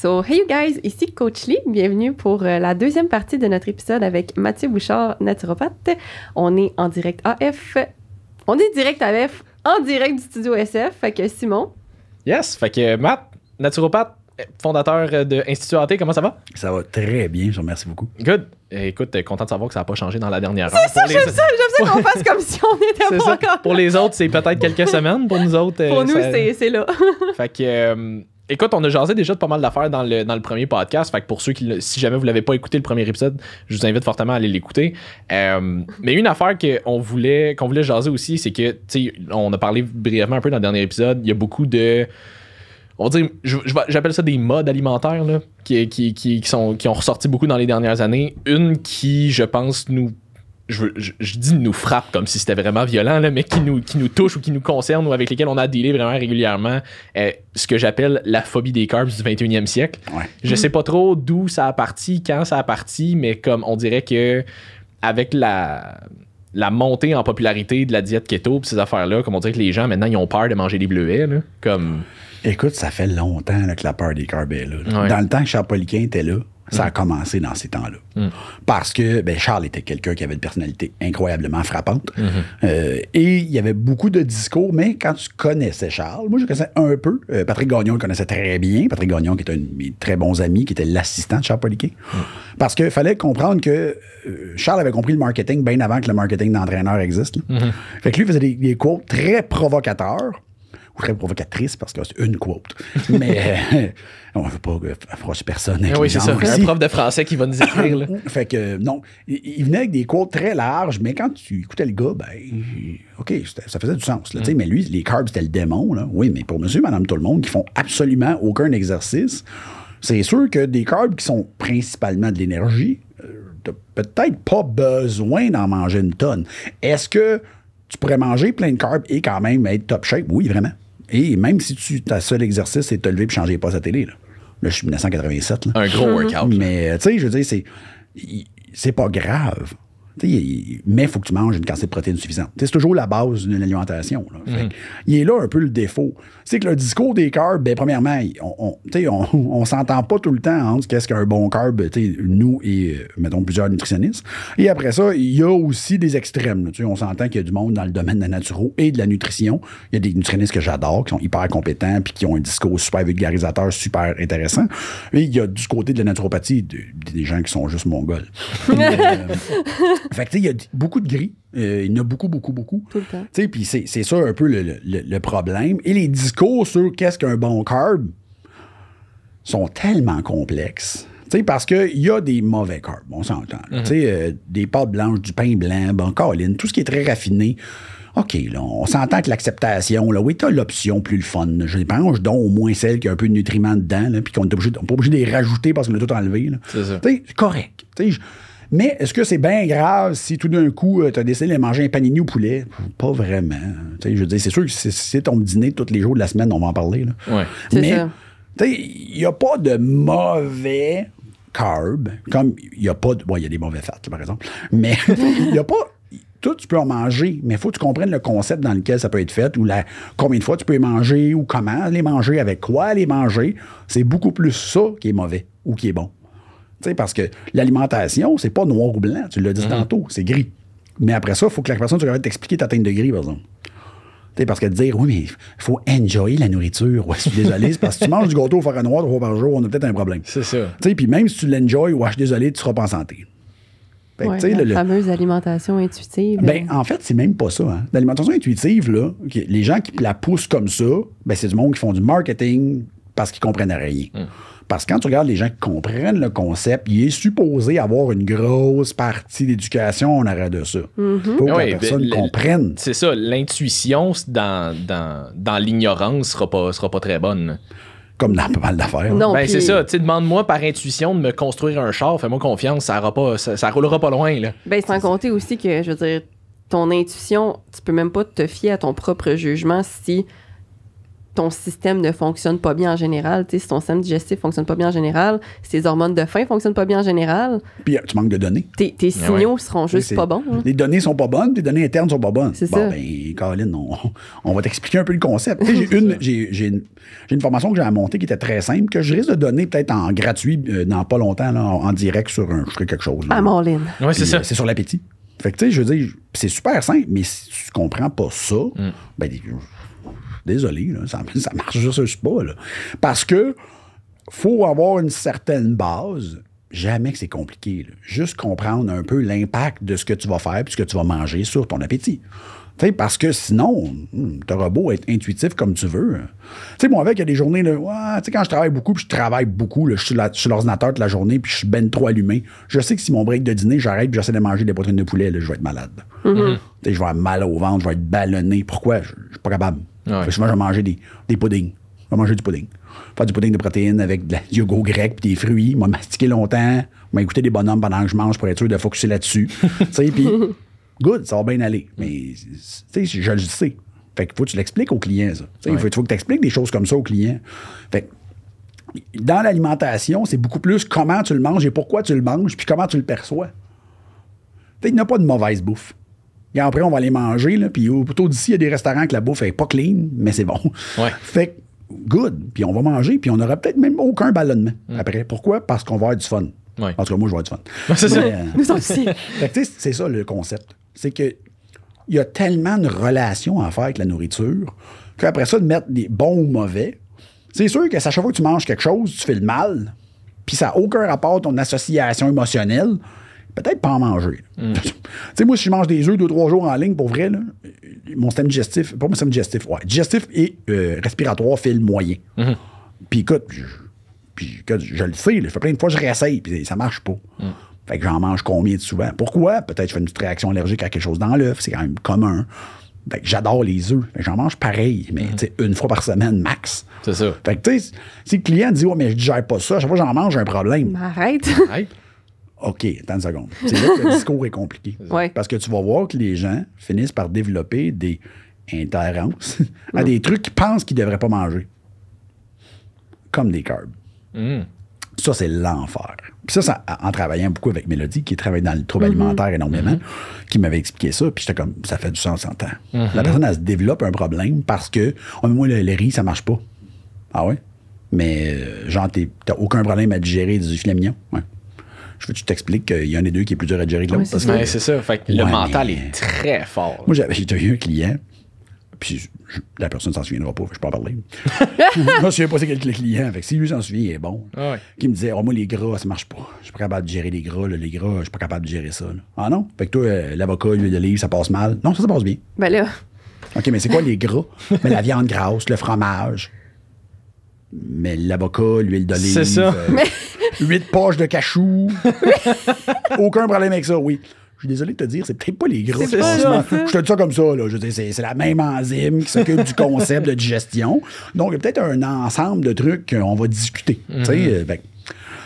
So, hey you guys, ici Coach Lee. Bienvenue pour euh, la deuxième partie de notre épisode avec Mathieu Bouchard, naturopathe. On est en direct AF. On est direct AF, en direct du studio SF. Fait que Simon. Yes, fait que Matt, naturopathe, fondateur de Institut AT, comment ça va? Ça va très bien, je vous remercie beaucoup. Good. Écoute, content de savoir que ça n'a pas changé dans la dernière heure. C'est ça, j'aime ça, j'aime ça qu'on fasse comme si on n'était pas ça. encore. Pour les autres, c'est peut-être quelques semaines. Pour nous autres, Pour euh, nous, ça- c'est- c'est là. Fait que, euh, écoute, on a jasé déjà de pas mal d'affaires dans le, dans le premier podcast. Fait que pour ceux qui, si jamais vous l'avez pas écouté le premier épisode, je vous invite fortement à aller l'écouter. Euh, mais une affaire qu'on voulait, qu'on voulait jaser aussi, c'est que, tu sais, on a parlé brièvement un peu dans le dernier épisode. Il y a beaucoup de. On va dire, j'appelle ça des modes alimentaires, là, qui, qui, qui sont, qui ont ressorti beaucoup dans les dernières années. Une qui, je pense, nous je, veux- je, je dis nous frappe comme si c'était vraiment violent, là, mais qui nous, qui nous touche ou qui nous concerne ou avec lesquels on a dealé vraiment régulièrement, euh, ce que j'appelle la phobie des carbs du 21e siècle. Ouais. Je sais pas trop d'où ça a parti, quand ça a parti, mais comme on dirait que avec la, la montée en popularité de la diète keto pis ces affaires-là, comme on dirait que les gens maintenant ils ont peur de manger des bleuets, là, comme Écoute, ça fait longtemps là, que la peur des carbs est là. là. Ouais. Dans le temps que Charles Poliquin était là, ça a commencé dans ces temps-là. Parce que ben, Charles était quelqu'un qui avait une personnalité incroyablement frappante. Euh, et il y avait beaucoup de discours, mais quand tu connaissais Charles, moi je connaissais un peu. Euh, Patrick Gagnon le connaissait très bien. Patrick Gagnon, qui est un de mes très bons amis, qui était l'assistant de Charles Poliquin. Parce qu'il fallait comprendre que euh, Charles avait compris le marketing bien avant que le marketing d'entraîneur existe. là. Fait que lui faisait des, des quotes très provocateurs ou très provocatrice parce que c'est une quote. Mais euh, on ne veut pas euh, froisser personne. avec Ah oui, c'est ça. Un prof de français qui va nous écrire. là. Fait que non, il, il venait avec des quotes très larges, mais quand tu écoutais le gars, ben, OK, ça faisait du sens. Là, sais, Mais lui, les carbs, c'était le démon. Là. Oui, mais pour monsieur, madame, tout le monde qui font absolument aucun exercice, c'est sûr que des carbs qui sont principalement de l'énergie, euh, t'as peut-être pas besoin d'en manger une tonne. Est-ce que tu pourrais manger plein de carbs et quand même être top shape? Oui, vraiment. Et même si tu, ta seul exercice, c'est de te lever et changer pas sa télé. Là, là je suis 1987. Là. Un gros workout. là. Mais, tu sais, je veux dire, c'est, c'est pas grave. Il- mais il faut que tu manges une quantité de protéines suffisante. C'est toujours la base d'une alimentation. là. Fait que Il est là un peu le défaut. C'est que le discours des carbs, ben, premièrement, on, on, tu sais, on, on s'entend pas tout le temps entre qu'est-ce qu'un bon carb, nous et, euh, mettons, plusieurs nutritionnistes. Et après ça, il y a aussi des extrêmes. là. On s'entend qu'il y a du monde dans le domaine de la naturo et de la nutrition. Il y a des nutritionnistes que j'adore, qui sont hyper compétents puis qui ont un discours super vulgarisateur, super intéressant. Et il y a du côté de la naturopathie de- des gens qui sont juste mongols. Euh, fait que, tu sais, il y a beaucoup de gris. Euh, il y en a beaucoup, beaucoup, beaucoup. Tout le temps. Tu sais, puis c'est c'est ça un peu le, le- le problème. Et les discours sur qu'est-ce qu'un bon carb sont tellement complexes. Tu sais, parce qu'il y a des mauvais carbs, on s'entend. là. Tu sais, euh, des pâtes blanches, du pain blanc, bon, Caroline, tout ce qui est très raffiné. OK, là, on s'entend que l'acceptation, là, oui, t'as l'option plus le fun. Je mange donc au moins celle qui a un peu de nutriments dedans, puis qu'on n'est obligé- on n'est pas obligé de les rajouter parce qu'on a tout enlevé. C'est ça. Tu sais, c'est correct. Tu sais, mais est-ce que c'est bien grave si tout d'un coup, tu as décidé de manger un panini au poulet? Pas vraiment. Tu sais, je veux dire, c'est sûr que si c'est ton dîner tous les jours de la semaine, on va en parler. Là. Ouais. C'est Mais, il n'y a pas de mauvais carbs, comme il n'y a pas de. Bon, il y a des mauvais fats, par exemple. Mais il n'y a pas. Tout, tu peux en manger, mais il faut que tu comprennes le concept dans lequel ça peut être fait, ou la, combien de fois tu peux les manger, ou comment les manger, avec quoi les manger. C'est beaucoup plus ça qui est mauvais ou qui est bon. Tu sais, parce que l'alimentation, c'est pas noir ou blanc, tu l'as dit tantôt, c'est gris. Mais après ça, il faut que la personne soit capable t'expliquer ta teinte de gris, par exemple. Tu sais, parce que de dire, oui, mais il faut enjoy la nourriture. Ouais, je suis désolé, c'est parce que si tu manges du gâteau au forêt noir trois fois par jour, on a peut-être un problème. C'est ça. Tu sais, puis même si tu l'enjoy, ouais, je suis désolé, tu seras pas en santé. Fait Ouais, la le- fameuse alimentation intuitive. ben, en fait, c'est même pas ça. hein. L'alimentation intuitive, là, les gens qui la poussent comme ça, ben, c'est du monde qui font du marketing parce qu'ils comprennent rien. Parce que quand tu regardes les gens qui comprennent le concept, il est supposé avoir une grosse partie d'éducation en arrière de ça. Pour que Ouais, la personne ben, comprenne. C'est ça, l'intuition dans, dans, dans l'ignorance sera pas, sera pas très bonne. Comme dans pas mal d'affaires. Non, ben, c'est ça, tu demande-moi par intuition de me construire un char, fais-moi confiance, ça, aura pas, ça, ça roulera pas loin, là. Ben, sans compter aussi que, je veux dire, ton intuition, tu peux même pas te fier à ton propre jugement si ton système ne fonctionne pas bien en général, si ton système digestif fonctionne pas bien en général, si tes hormones de faim fonctionnent pas bien en général, Puis euh, tu manques de données. tes, tes signaux seront juste pas bons. hein. Les données sont pas bonnes, les données internes sont pas bonnes. C'est bon, ça. ben, Caroline, on, on va t'expliquer un peu le concept. Tu sais, j'ai une, j'ai, une, formation que j'ai à monter qui était très simple, que je risque de donner peut-être en gratuit euh, dans pas longtemps, là, en, en direct sur un, je ferai quelque chose. là. À Morlin. Ouais, c'est ça. euh, C'est sur l'appétit. Fait que, tu sais, je veux dire, c'est super simple, mais si tu comprends pas ça, Mm. ben, désolé, là, ça, ça marche juste pas, là. Parce que faut avoir une certaine base. Jamais que c'est compliqué. là. Juste comprendre un peu l'impact de ce que tu vas faire puis ce que tu vas manger sur ton appétit. Parce que sinon, auras beau être intuitif comme tu veux. Tu sais, moi, avec, il y a des journées, là, ouais, tu sais, quand je travaille beaucoup, puis je travaille beaucoup, là, je suis sur l'ordinateur toute la journée, puis je suis ben trop allumé. Je sais que si mon break de dîner, j'arrête, puis j'essaie de manger des poitrines de poulet, là, je vais être malade. Sais, je vais avoir mal au ventre, je vais être ballonné. Pourquoi? Je je suis pas capable. Ouais. Fait que souvent, je vais manger des, des puddings. Je vais manger du pudding. Faire du pudding de protéines avec de la- du yogourt grec puis des fruits. Moi, mastiquer longtemps. Moi, écouter des bonhommes pendant que je mange pour être sûr de focusser là-dessus. tu sais, puis good, ça va bien aller. Mais, tu sais, je le sais. Fait qu'il faut que tu l'expliques au client, ça. Il faut, faut que tu expliques des choses comme ça au client. Fait dans l'alimentation, c'est beaucoup plus comment tu le manges et pourquoi tu le manges, puis comment tu le perçois. Tu sais, Il n'y a pas de mauvaise bouffe. Et après, on va aller manger, là, puis autour d'ici, il y a des restaurants que la bouffe est pas clean, mais c'est bon. Ouais. Fait que, good. Puis on va manger, puis on n'aura peut-être même aucun ballonnement après. Pourquoi? Parce qu'on va avoir du fun. Mm. Ouais. En tout cas, moi, je vais avoir du fun. c'est ça. Euh, Nous aussi. fait que, tu sais, c'est ça le concept. C'est que il y a tellement de relations à faire avec la nourriture qu'après ça, de mettre des bons ou mauvais, c'est sûr que à chaque fois que tu manges quelque chose, tu fais le mal, puis ça n'a aucun rapport à ton association émotionnelle, peut-être pas en manger. tu sais, moi, si je mange des œufs deux, trois jours en ligne, pour vrai, là, mon système digestif, pas mon système digestif, ouais, digestif et euh, respiratoire fait le moyen. Puis écoute, je, puis écoute, je le sais, là, je fais plein de fois, je réessaye, puis ça marche pas. Fait que j'en mange combien de souvent? Pourquoi? Peut-être que je fais une petite réaction allergique à quelque chose dans l'œuf, c'est quand même commun. Fait que j'adore les œufs. Fait que J'en mange pareil, mais une fois par semaine max. C'est ça. Fait que tu sais, si le client dit Ouais, mais je digère pas ça, à chaque fois que j'en mange, j'ai un problème. Mais Arrête. OK, attends une seconde. C'est là que le discours est compliqué. Ouais. Parce que tu vas voir que les gens finissent par développer des intolérances à des trucs qu'ils pensent qu'ils ne devraient pas manger. Comme des carbs. Mm. Ça, c'est l'enfer. Puis ça, ça, en travaillant beaucoup avec Mélodie, qui travaille dans le trouble alimentaire énormément, qui m'avait expliqué ça, puis j'étais comme, ça fait du sens en temps. La personne, elle se développe un problème parce que, oh, mais moi, le, le riz, ça marche pas. Ah ouais? Mais, euh, genre, t'as aucun problème à digérer du filet mignon? Ouais. Je veux que tu t'expliques qu'il y en a deux qui est plus dur à digérer que l'autre. Que- c'est ça. Fait que le mental mais- est très fort. moi, j'avais eu un client, puis je- la personne s'en souviendra pas, je peux en parler. moi, je ne sais pas c'est quel le client. Fait que si lui s'en souvient, il est bon. Ah ouais. Qui me disait, oh, moi, les gras, ça marche pas. Je suis pas capable de gérer les gras. là. Les gras, je suis pas capable de gérer ça. là. Ah non? Fait que toi, euh, l'avocat, l'huile d'olive, ça passe mal. Non, ça, ça passe bien. Ben là, OK, mais c'est quoi les gras? mais la viande grasse, le fromage. Mais l'avocat, l'huile d'olive. C'est ça. euh, Huit poches de cachou. Aucun problème avec ça, oui. Je suis désolé de te dire, c'est peut-être pas les ça, ça. Je te dis ça comme ça, là. Je veux dire, c'est, la même enzyme qui s'occupe du concept de digestion. Donc, il y a peut-être un ensemble de trucs qu'on va discuter. Sais, euh, que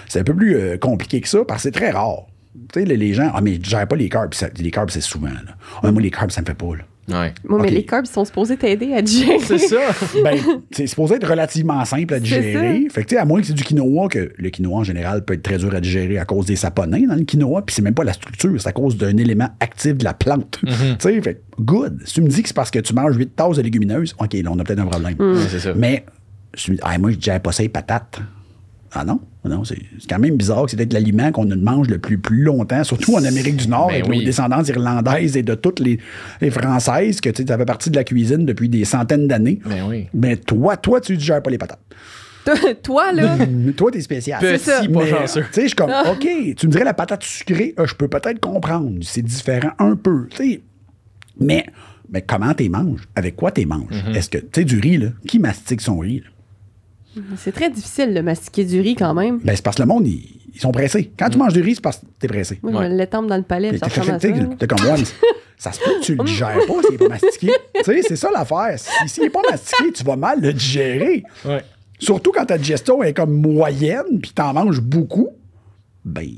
c'est un peu plus euh, compliqué que ça parce que c'est très rare. Tu sais, les, les gens, ah, mais je gère pas les carbs. Ça- les carbs, c'est souvent, là. Ah, moi, les carbs, ça me fait pas, là. Ouais. moi, mais les carbs sont supposés t'aider à digérer. C'est ça. Ben, c'est supposé être relativement simple à digérer. Fait que, tu sais, à moins que c'est du quinoa, que le quinoa, en général, peut être très dur à digérer à cause des saponins dans le quinoa, puis c'est même pas la structure, c'est à cause d'un élément actif de la plante. Tu sais, fait que, good. Si tu me dis que c'est parce que tu manges 8 tasses de légumineuses, OK, là, on a peut-être un problème. Ouais, c'est ça. Mais, je me dis, ah, moi, je digère pas ça, les patates. Ah non? Non, c'est c'est quand même bizarre que c'est peut-être l'aliment qu'on mange le plus, plus longtemps, surtout en Amérique du Nord, Ben avec oui. nos descendances irlandaises et de toutes les, les Françaises, que tu sais, ça fait partie de la cuisine depuis des centaines d'années. Ben oui. Mais toi, toi, tu digères pas les patates. Toi, là, toi, t'es spécial. Petit, ça. pas Mais, chanceux. Tu sais, je suis comme, OK, tu me dirais la patate sucrée, euh, je peux peut-être comprendre. C'est différent un peu. Tu sais, mais, mais comment t'es manges? Avec quoi t'es manges? Est-ce que, tu sais, du riz, là, qui mastique son riz? là? C'est très difficile de mastiquer du riz quand même. Ben, c'est parce que le monde, ils, ils sont pressés. Quand tu manges du riz, c'est parce que t'es pressé. Je Ouais. l'étampe dans le palais, T'es comme moi, mais ça se peut que tu le digères pas s'il est pas mastiqué. tu sais, c'est ça l'affaire. Si- S'il est pas mastiqué, tu vas mal le digérer. Ouais. Surtout quand ta digestion est comme moyenne, puis t'en manges beaucoup, ben,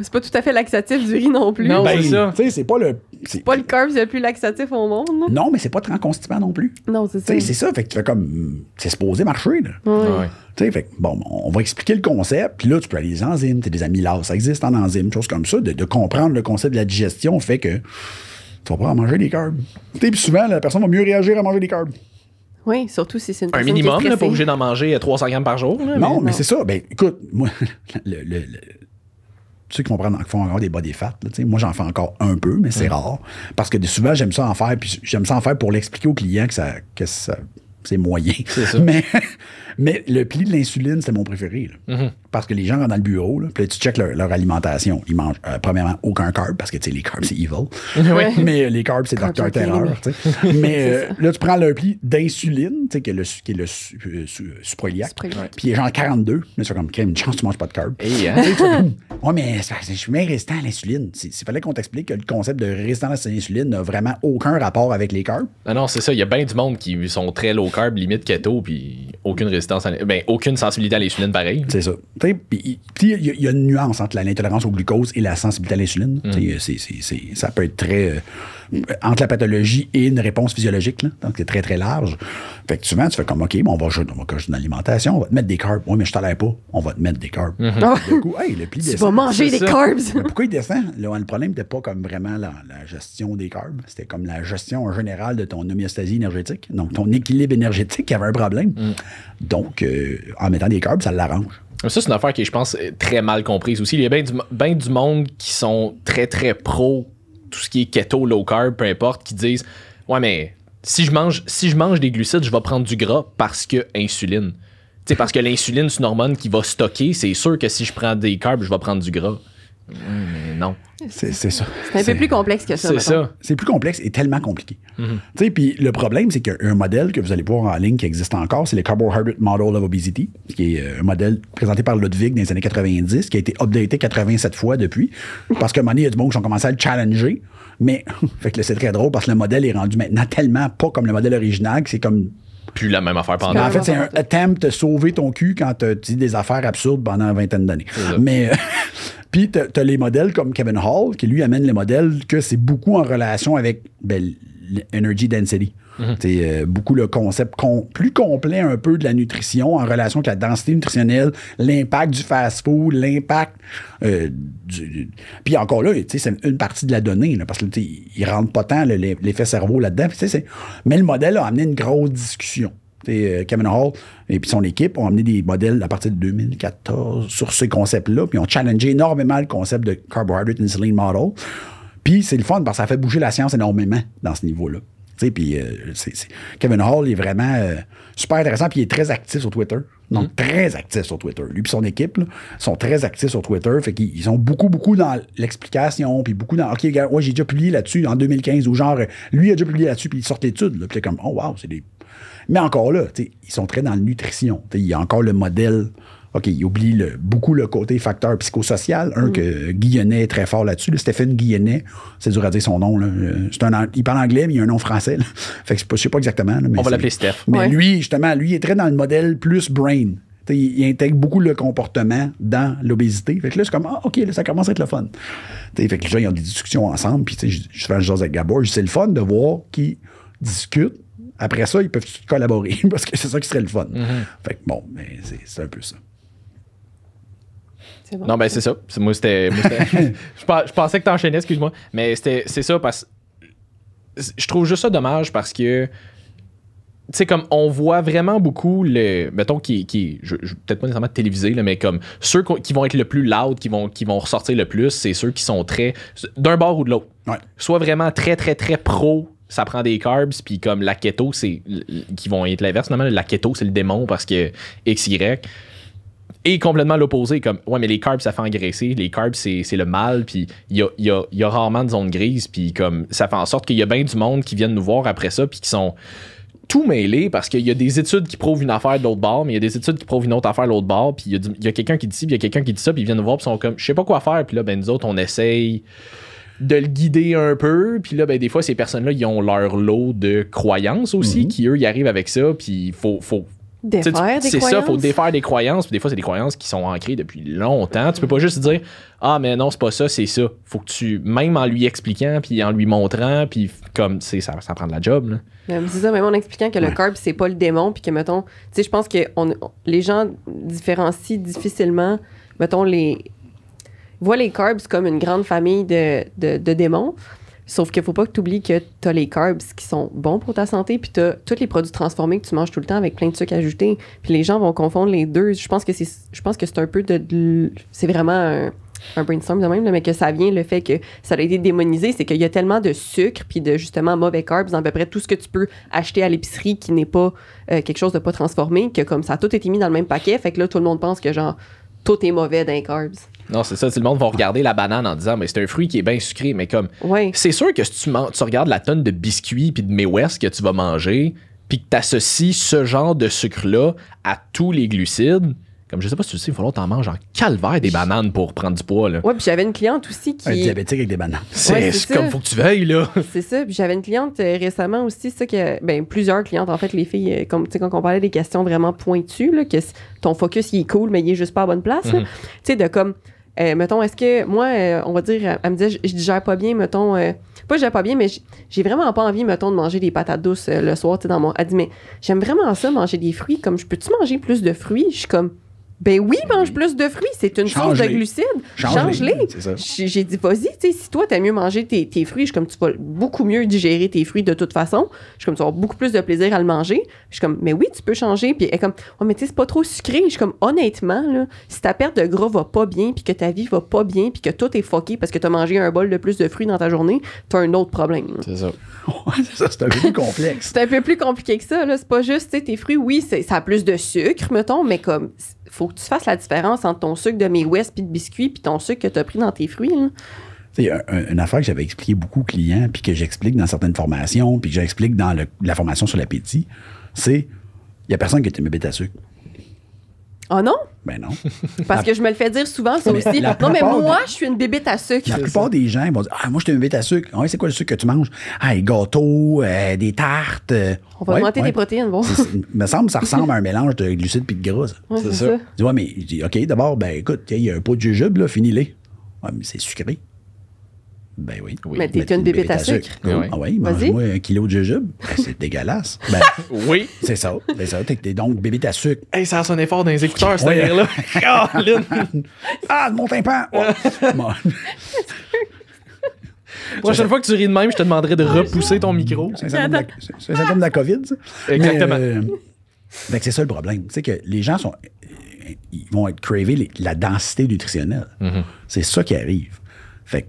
C'est pas tout à fait laxatif du riz non plus. Non. Ben, c'est ça. tu sais, c'est pas le. c'est- Pas le carbs le plus laxatif au monde. là. Non, mais c'est pas très constipant non plus. Non, c'est Tu ça. sais, c'est ça. Fait que tu fais comme. C'est supposé marcher, là. Ouais. Tu sais, fait que, bon, on va expliquer le concept, puis là, tu peux aller les enzymes, tu des amylases, ça existe en enzymes, choses comme ça. De, de comprendre le concept de la digestion fait que tu vas pas en manger des carbs. Tu sais, puis souvent, la personne va mieux réagir à manger des carbs. Oui, surtout si c'est une Un minimum, qui est là, pas obligé d'en manger euh, 300 grammes par jour. là, Non, mais- mais, non. c'est ça. Ben, écoute, moi, le, le- le- ceux qui vont prendre, qui font encore des body fat, là, moi, j'en fais encore un peu, mais Mm. c'est rare. Parce que souvent, j'aime ça en faire, puis j'aime ça en faire pour l'expliquer au client que ça, que ça c'est moyen. C'est ça. Mais, mais le pli de l'insuline, c'est mon préféré. là. Mm-hmm. Parce que les gens rentrent dans le bureau, là, puis là, tu checkes leur, leur alimentation. Ils mangent, euh, premièrement, aucun carb, parce que, tu sais, les carbs, c'est evil. Ouais. Mais euh, les carbs, c'est Docteur Terreur. Mais euh, là, tu prends leur pli d'insuline, tu sais, qui est le, qui est le su- euh. Puis il est genre 42. Là, c'est comme, crème, une chance, tu manges pas de carbs. Hey, hein? Ouais, mais je suis bien résistant à l'insuline. Il fallait qu'on t'explique que le concept de résistance à l'insuline n'a vraiment aucun rapport avec les carbs. Non, non, c'est ça. Il y a bien du monde qui sont très low carb, limite keto, puis aucune résistance, à, ben, aucune sensibilité à l'insuline pareil. C'est ça. Tu sais, Puis il y, a- il y a une nuance entre l'intolérance au glucose et la sensibilité à l'insuline. C'est- ça peut être très. Entre la pathologie et une réponse physiologique. Là. Donc, c'est très, très large. Fait que souvent, tu fais comme, OK, bon, on va jouer on va corriger une alimentation, on va te mettre des carbs. Oui, mais je t'en pas. On va te mettre des carbs. Du coup, hey, le pli Tu descend. vas manger des ça. carbs. Mais pourquoi il descend? Là, le problème n'était pas comme vraiment la, la gestion des carbs. C'était comme la gestion en général de ton homéostasie énergétique. Donc, ton équilibre énergétique qui avait un problème. Donc, euh, en mettant des carbs, ça l'arrange. Ça, c'est une affaire qui, je pense, est très mal comprise aussi. Il y a bien du, ben du monde qui sont très, très pro tout ce qui est keto, low carb, peu importe, qui disent Ouais, mais si je mange, si je mange des glucides, je vais prendre du gras parce que insuline. Tu sais, parce que l'insuline, c'est une hormone qui va stocker. C'est sûr que si je prends des carbs, je vais prendre du gras. Non. C'est c'est ça. C'est un peu plus complexe que ça. C'est ça. C'est plus complexe et tellement compliqué. Mhm. Tu sais, Puis le problème, c'est qu'il y a un modèle que vous allez voir en ligne qui existe encore, c'est le Carbohydrate Model of Obesity, qui est euh, un modèle présenté par Ludwig dans les années 90, qui a été updaté 87 fois depuis. Parce qu'à un moment donné, il y a du monde qui ont commencé à le challenger. Mais, fait que là, c'est très drôle parce que le modèle est rendu maintenant tellement pas comme le modèle original que c'est comme Plus la même affaire mais pendant. en fait, c'est un attempt de sauver ton cul quand tu dis des affaires absurdes pendant une vingtaine d'années. Mais, euh, puis tu as les modèles comme Kevin Hall, qui lui amène les modèles que c'est beaucoup en relation avec ben, l'energy density. C'est euh, beaucoup le concept com- plus complet un peu de la nutrition en relation avec la densité nutritionnelle, l'impact du fast-food, l'impact euh, du... Puis encore là, tu sais, c'est une partie de la donnée, là, parce que il rentre pas tant l'effet cerveau là-dedans. Mais le modèle a amené une grosse discussion. Euh, Kevin Hall et puis son équipe ont amené des modèles à partir de 2014 sur ces concepts-là, puis ont challengé énormément le concept de Carbohydrate Insulin Model. Puis c'est le fun parce que ça fait bouger la science énormément dans ce niveau-là. Puis euh, Kevin Hall est vraiment euh, super intéressant, puis il est très actif sur Twitter. Donc, très actif sur Twitter. Lui et son équipe là, sont très actifs sur Twitter. Fait qu'ils ils sont beaucoup, beaucoup dans l'explication, puis beaucoup dans OK, gars, ouais, j'ai déjà publié là-dessus en 2015, ou genre, lui a déjà publié là-dessus, puis il sort l'étude. Puis comme, oh, wow, c'est des. Mais encore là, ils sont très dans la nutrition. Il y a encore le modèle. OK, il oublie le- beaucoup le côté facteur psychosocial. Un que Guillonnet est très fort là-dessus. là, Stéphane Guillonnet, c'est dur à dire son nom. là. Euh, C'est un, an- il parle anglais, mais il a un nom français. là. Fait que je je sais pas exactement. là, mais On va l'appeler Steph. Mais Ouais. lui, justement, lui, il est très dans le modèle plus brain. Il, intègre beaucoup le comportement dans l'obésité. Fait que là, c'est comme, ah, OK, là, ça commence à être le fun. Fait que les gens, ils ont des discussions ensemble. Puis, je, je fais un genre avec Gabor. C'est le fun de voir qu'ils discutent. Après ça, ils peuvent collaborer parce que c'est ça qui serait le fun. Fait que bon, mais c'est c'est un peu ça. C'est bon. Non, ben c'est ça. C'est- Moi, c'était. moi, c'était- je, je pensais que t'enchaînais, excuse-moi. Mais c'était, c'est ça parce je trouve juste ça dommage parce que. Tu sais, comme on voit vraiment beaucoup le. Mettons, qui, qui je, je- peut-être pas nécessairement télévisé, là, mais comme ceux qui vont être le plus loud, qui vont, qui vont ressortir le plus, c'est ceux qui sont très. d'un bord ou de l'autre. Ouais. Soit vraiment très, très, très pro, ça prend des carbs, puis comme la keto, c'est. qui vont être l'inverse. Normalement, la keto, c'est le démon parce que XY. Et complètement l'opposé, comme ouais, mais les carbs, ça fait engraisser, les carbs, c'est le mal, puis il y a, y, a, rarement de zone grise, puis comme ça fait en sorte qu'il y a bien du monde qui viennent nous voir après ça, puis qui sont tout mêlés parce qu'il y a des études qui prouvent une affaire de l'autre bord, mais il y a des études qui prouvent une autre affaire de l'autre bord, puis il y a, a quelqu'un qui dit ci, puis il y a quelqu'un qui dit ça, puis ils viennent nous voir, puis sont comme je sais pas quoi faire, puis là, ben nous autres, on essaye de le guider un peu, puis là, ben des fois, ces personnes-là, ils ont leur lot de croyances aussi, qui eux, ils arrivent avec ça, puis il faut, faut C'est ça, faut croyances. défaire des croyances. Puis des fois, c'est des croyances qui sont ancrées depuis longtemps. Tu peux pas juste dire Ah, mais non, c'est pas ça, c'est ça. Faut que tu, même en lui expliquant, puis en lui montrant, puis comme, tu sais, ça, ça prend de la job, C'est ça, même en expliquant que le Ouais. carb, c'est pas le démon, puis que, mettons, tu sais, je pense que on, on- les gens différencient difficilement, mettons, les. Voient les carbs comme une grande famille de, démons. Sauf qu'il faut pas que tu oublies que tu as les carbs qui sont bons pour ta santé, puis tu as tous les produits transformés que tu manges tout le temps avec plein de sucre ajouté. Puis les gens vont confondre les deux. Je pense que c'est je pense que c'est un peu de, c'est vraiment un, un brainstorm de même, mais que ça vient le fait que ça a été démonisé, c'est qu'il y a tellement de sucre puis de justement mauvais carbs dans à peu près tout ce que tu peux acheter à l'épicerie qui n'est pas euh, quelque chose de pas transformé, que comme ça a tout été mis dans le même paquet, fait que là tout le monde pense que genre tout est mauvais dans les carbs. Non, c'est ça. tout le monde va regarder la banane en disant Mais c'est un fruit qui est bien sucré. Mais comme, Ouais. c'est sûr que si tu regardes la tonne de biscuits puis de May West que tu vas manger, puis que tu associes ce genre de sucre-là à tous les glucides, comme je sais pas si tu le sais, il va falloir que t'en manges en calvaire des bananes pour prendre du poids. Là. Ouais, puis j'avais une cliente aussi Un qui diabétique avec des bananes. C'est Ouais, comme faut que tu veilles, là. C'est ça. Puis j'avais une cliente euh, récemment aussi, ça que ben plusieurs clientes en fait, les filles, euh, comme tu sais quand on parlait des questions vraiment pointues, là, que ton focus il est cool, mais il est juste pas à bonne place. là. Mhm. Tu sais de comme, euh, mettons, est-ce que moi, euh, on va dire, elle me disait, je, je digère pas bien, mettons, euh, pas je digère pas bien, mais j'ai vraiment pas envie, mettons, de manger des patates douces euh, le soir, tu sais dans mon. Elle dit mais j'aime vraiment ça manger des fruits, comme je peux-tu manger plus de fruits? Je suis comme ben oui, mange plus de fruits, c'est une source de glucides. Change-les. Change-les. C'est ça. J'ai dit, vas-y, tu sais, si toi, t'aimes mieux manger tes, tes fruits, je suis comme, tu vas beaucoup mieux digérer tes fruits de toute façon. Je suis comme, tu vas avoir beaucoup plus de plaisir à le manger. Je suis comme, mais oui, tu peux changer. Puis elle est comme, oh, mais tu sais, c'est pas trop sucré. Je suis comme, honnêtement, là, si ta perte de gras va pas bien, puis que ta vie va pas bien, puis que tout est fucké parce que t'as mangé un bol de plus de fruits dans ta journée, t'as un autre problème. C'est ça. Ouais, c'est ça, c'est un peu plus complexe. C'est un peu plus compliqué que ça, là. C'est pas juste, tu sais, tes fruits, oui, ça a plus de sucre, mettons, mais comme, faut que tu fasses la différence entre ton sucre de mes West puis de biscuits puis ton sucre que t'as pris dans tes fruits. Tu un- une affaire que j'avais expliqué beaucoup aux clients, puis que j'explique dans certaines formations, puis que j'explique dans la formation sur l'appétit, c'est il n'y a personne qui est bébé à sucre. Oh non? Ben non. Parce que je me le fais dire souvent, ça aussi. la Non, mais moi, de- je suis une bébête à sucre. La plupart des gens vont dire Ah, moi, je suis un bébé à sucre. Ah, Ouais, c'est quoi le sucre que tu manges? Ah, les gâteaux, euh, des tartes. euh. On va Ouais, augmenter ouais. tes protéines, bon. C'est- me semble que ça ressemble à un mélange de glucides puis de gras. Ouais, c'est c'est ça. ça. Je dis, ouais, mais je dis, OK, d'abord, ben écoute, il y a un pot de jujube, là, finis-les. Ouais, mais c'est sucré. Ben oui. Oui. Mais t'es une bébête à sucre. Ouais. Ah oui, Vas-y. mange-moi un kilo de jujube. Ben, c'est dégueulasse. Ben, Oui. c'est ça. C'est ça. T'es donc bébé à sucre. Hey, ça a sonné fort dans les écouteurs, cette Ouais. là! Ah, mon tympan! Ouais. Bon. Prochaine fois que tu ris de même, je te demanderai de repousser ton micro. C'est un symptôme de la- c'est- c'est un symptôme de la COVID, ça. Exactement. Mais, euh, fait que c'est ça le problème. Tu sais que les gens sont. Ils vont être cravés la densité nutritionnelle. Mm-hmm. C'est ça qui arrive. Fait que,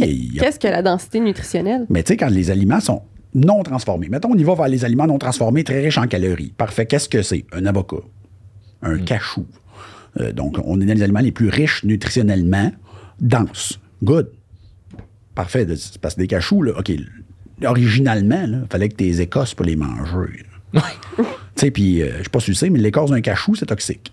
tu Qu'est-ce que la densité nutritionnelle? Mais tu sais, quand les aliments sont non transformés, mettons, on y va vers les aliments non transformés très riches en calories. Parfait. Qu'est-ce que c'est? Un avocat, un cachou. Euh, donc, on est dans les aliments les plus riches nutritionnellement, denses. Good. Parfait. Parce que des cachous, là, OK, originalement, il fallait que tes écorces pour les manger. là. Tu sais, puis, euh, je sais pas si tu sais, mais l'écorce d'un cachou, c'est toxique.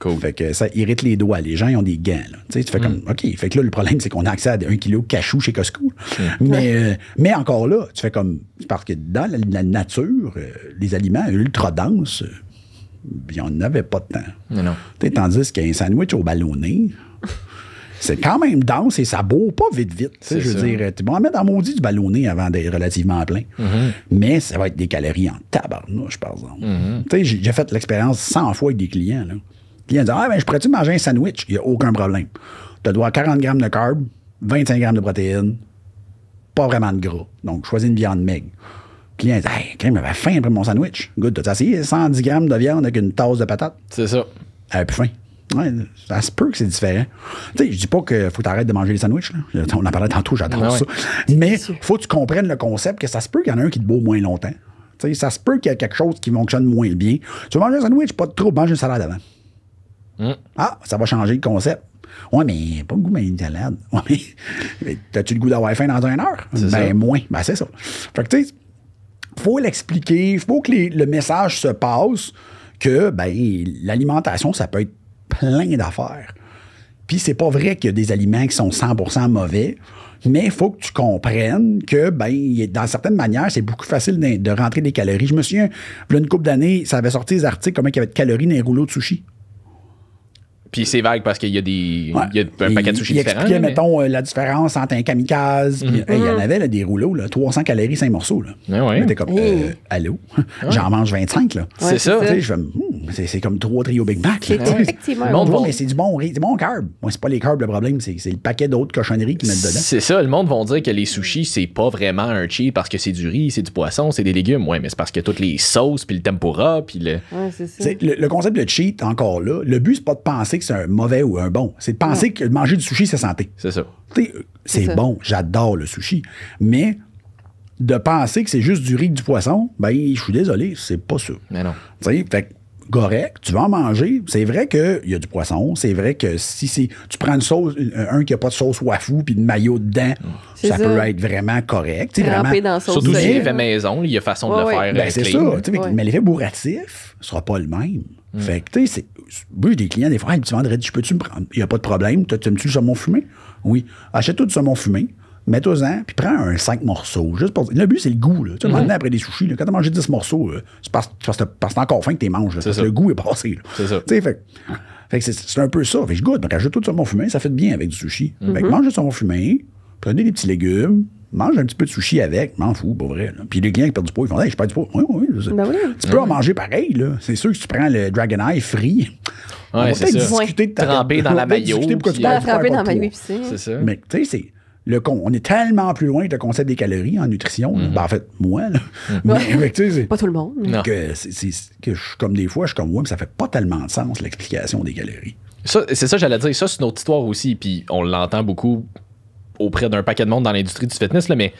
Cool. Fait que ça irrite les doigts. Les gens, ils ont des gants. Là. Tu fais comme, OK. Fait que là, le problème, c'est qu'on a accès à un kilo de cachou chez Costco. Mais, euh, mais encore là, tu fais comme, parce que dans la, la nature, euh, les aliments ultra denses, euh, il n'y en avait pas de temps. Non. Tandis qu'un sandwich au ballonné, c'est quand même dense et ça bourre pas vite, vite. Je veux ça. dire, tu vas en mettre dans maudit du ballonné avant d'être relativement plein. Mais ça va être des calories en tabarnouche, par exemple. Tu sais, j'ai j'ai fait l'expérience 100 fois avec des clients. Là. Les clients disent Ah, ben, je pourrais-tu manger un sandwich? Il n'y a aucun problème. Tu dois 40 grammes de carbs, 25 grammes de protéines, pas vraiment de gras. Donc, choisis une viande maigre. Le client dit Hey, crème, j'avais faim après mon sandwich. Good, t'as essayé 110 grammes de viande avec une tasse de patates? C'est ça. elle avait plus faim. Ouais, ça se peut que c'est différent. Tu sais, je dis pas qu'il faut t'arrêter de manger les sandwichs. Là. On en parlait tantôt, j'adore ouais. ça. Mais faut que tu comprennes le concept que ça se peut qu'il y en a un qui te beau moins longtemps. Tu sais, ça se peut qu'il y a quelque chose qui fonctionne moins bien. Tu veux manger un sandwich, pas de trop, mange une salade avant. Hum. Ah, ça va changer le concept. Ouais, mais pas le goût, mais une salade. Ouais, mais, t'as-tu le goût d'avoir faim dans une heure? Ben, ça. moins. Ben, c'est ça. Fait que, tu sais, faut l'expliquer, faut que les- le message se passe que ben, l'alimentation, ça peut être plein d'affaires. Puis c'est pas vrai qu'il y a des aliments qui sont 100% mauvais. Mais il faut que tu comprennes que, ben, dans certaines manières, c'est beaucoup facile de, de rentrer des calories. Je me souviens, il y a une couple d'années, ça avait sorti des articles comment il y avait de calories dans les rouleaux de sushi. Puis c'est vague parce qu'il y a des. Ouais. Il y a un paquet de sushis différents. expliquait, mais- mettons, euh, la différence entre un kamikaze. hey, il y en avait là, des rouleaux, là, 300 calories, 5 morceaux. Là. Ouais, ouais. J'étais comme, euh, allô? J'en mange 25. Là. C'est ça. Tu sais, je fais, Hmm, c'est, c'est comme trois trios Big Mac. Effectivement Le monde bon va- mais c'est du bon riz, du bon carb. Moi, c'est pas les carbs le problème, c'est, c'est le paquet d'autres cochonneries qu'ils mettent dedans. C'est ça, le monde vont dire que les sushis, c'est pas vraiment un cheat parce que c'est du riz, c'est du poisson, c'est des légumes. Ouais, mais c'est parce que toutes les sauces, puis le tempura, puis le. Ouais, c'est ça. C'est- Le, le concept de cheat, encore là, le but, c'est pas de penser que c'est un mauvais ou un bon. C'est de penser que manger du sushi, c'est santé. C'est ça. C'est bon, j'adore le sushi. Mais de penser que c'est juste du riz et du poisson, ben, je suis désolé, c'est pas ça. Mais non. Tu sais, fait que, correct, tu vas en manger. C'est vrai qu'il y a du poisson. C'est vrai que si c'est tu prends une sauce, un, un qui n'a pas de sauce wafou puis de maillot dedans, C'est ça, ça. peut être vraiment correct. Vraiment, dans la sauce Surtout si c'est fait maison, il y a façon de le ouais. faire. ben, euh, c'est clean. ça. Ouais. Mais l'effet bourratif sera pas le même. Fait que, tu sais, j'ai des clients, des fois, Hey, tu vendrais, je peux-tu me prendre? Il n'y a pas de problème. Tu aimes-tu le saumon fumé? Oui. Achète-toi du saumon fumé. Mets-toi-en, puis prends un 5 morceaux. Juste pour... Le but, c'est le goût. Là. Tu sais, maintenant, après des sushis, là, quand tu as mangé 10 morceaux, euh, c'est parce, que t'as encore faim que tu les manges. là, parce ça. que le goût est passé. C'est ça. Tu sais, fait, fait que c'est, un peu ça. Fait que je goûte. Donc, ajoute tout du saumon fumé, ça fait bien avec du sushi. Fait que mange du saumon fumé, prenez des petits légumes, mange un petit peu de sushi avec, m'en fous, pas vrai. là. Puis les clients qui perdent du poids, ils font Hey, je perds du poids. Oui, oui. Ben oui. Tu peux en manger pareil, là. C'est sûr que si tu prends le Dragon Eye free. on va peut-être discuter de ta Trempé dans la pourquoi tu puis- perds Dans du poids, trempé pas dans de ma poids. mayo épicée. C'est ça. Mais tu sais, c'est. Le con, on est tellement plus loin le concept des calories en nutrition. là. Ben, en fait, moi, là. Mais, mais tu sais, c'est- Pas tout le monde. Non. que, que je suis comme des fois, je suis comme, ouais, mais ça fait pas tellement de sens, l'explication des calories. Ça, c'est ça, j'allais dire. Ça, c'est une autre histoire aussi. Puis on l'entend beaucoup auprès d'un paquet de monde dans l'industrie du fitness. Mais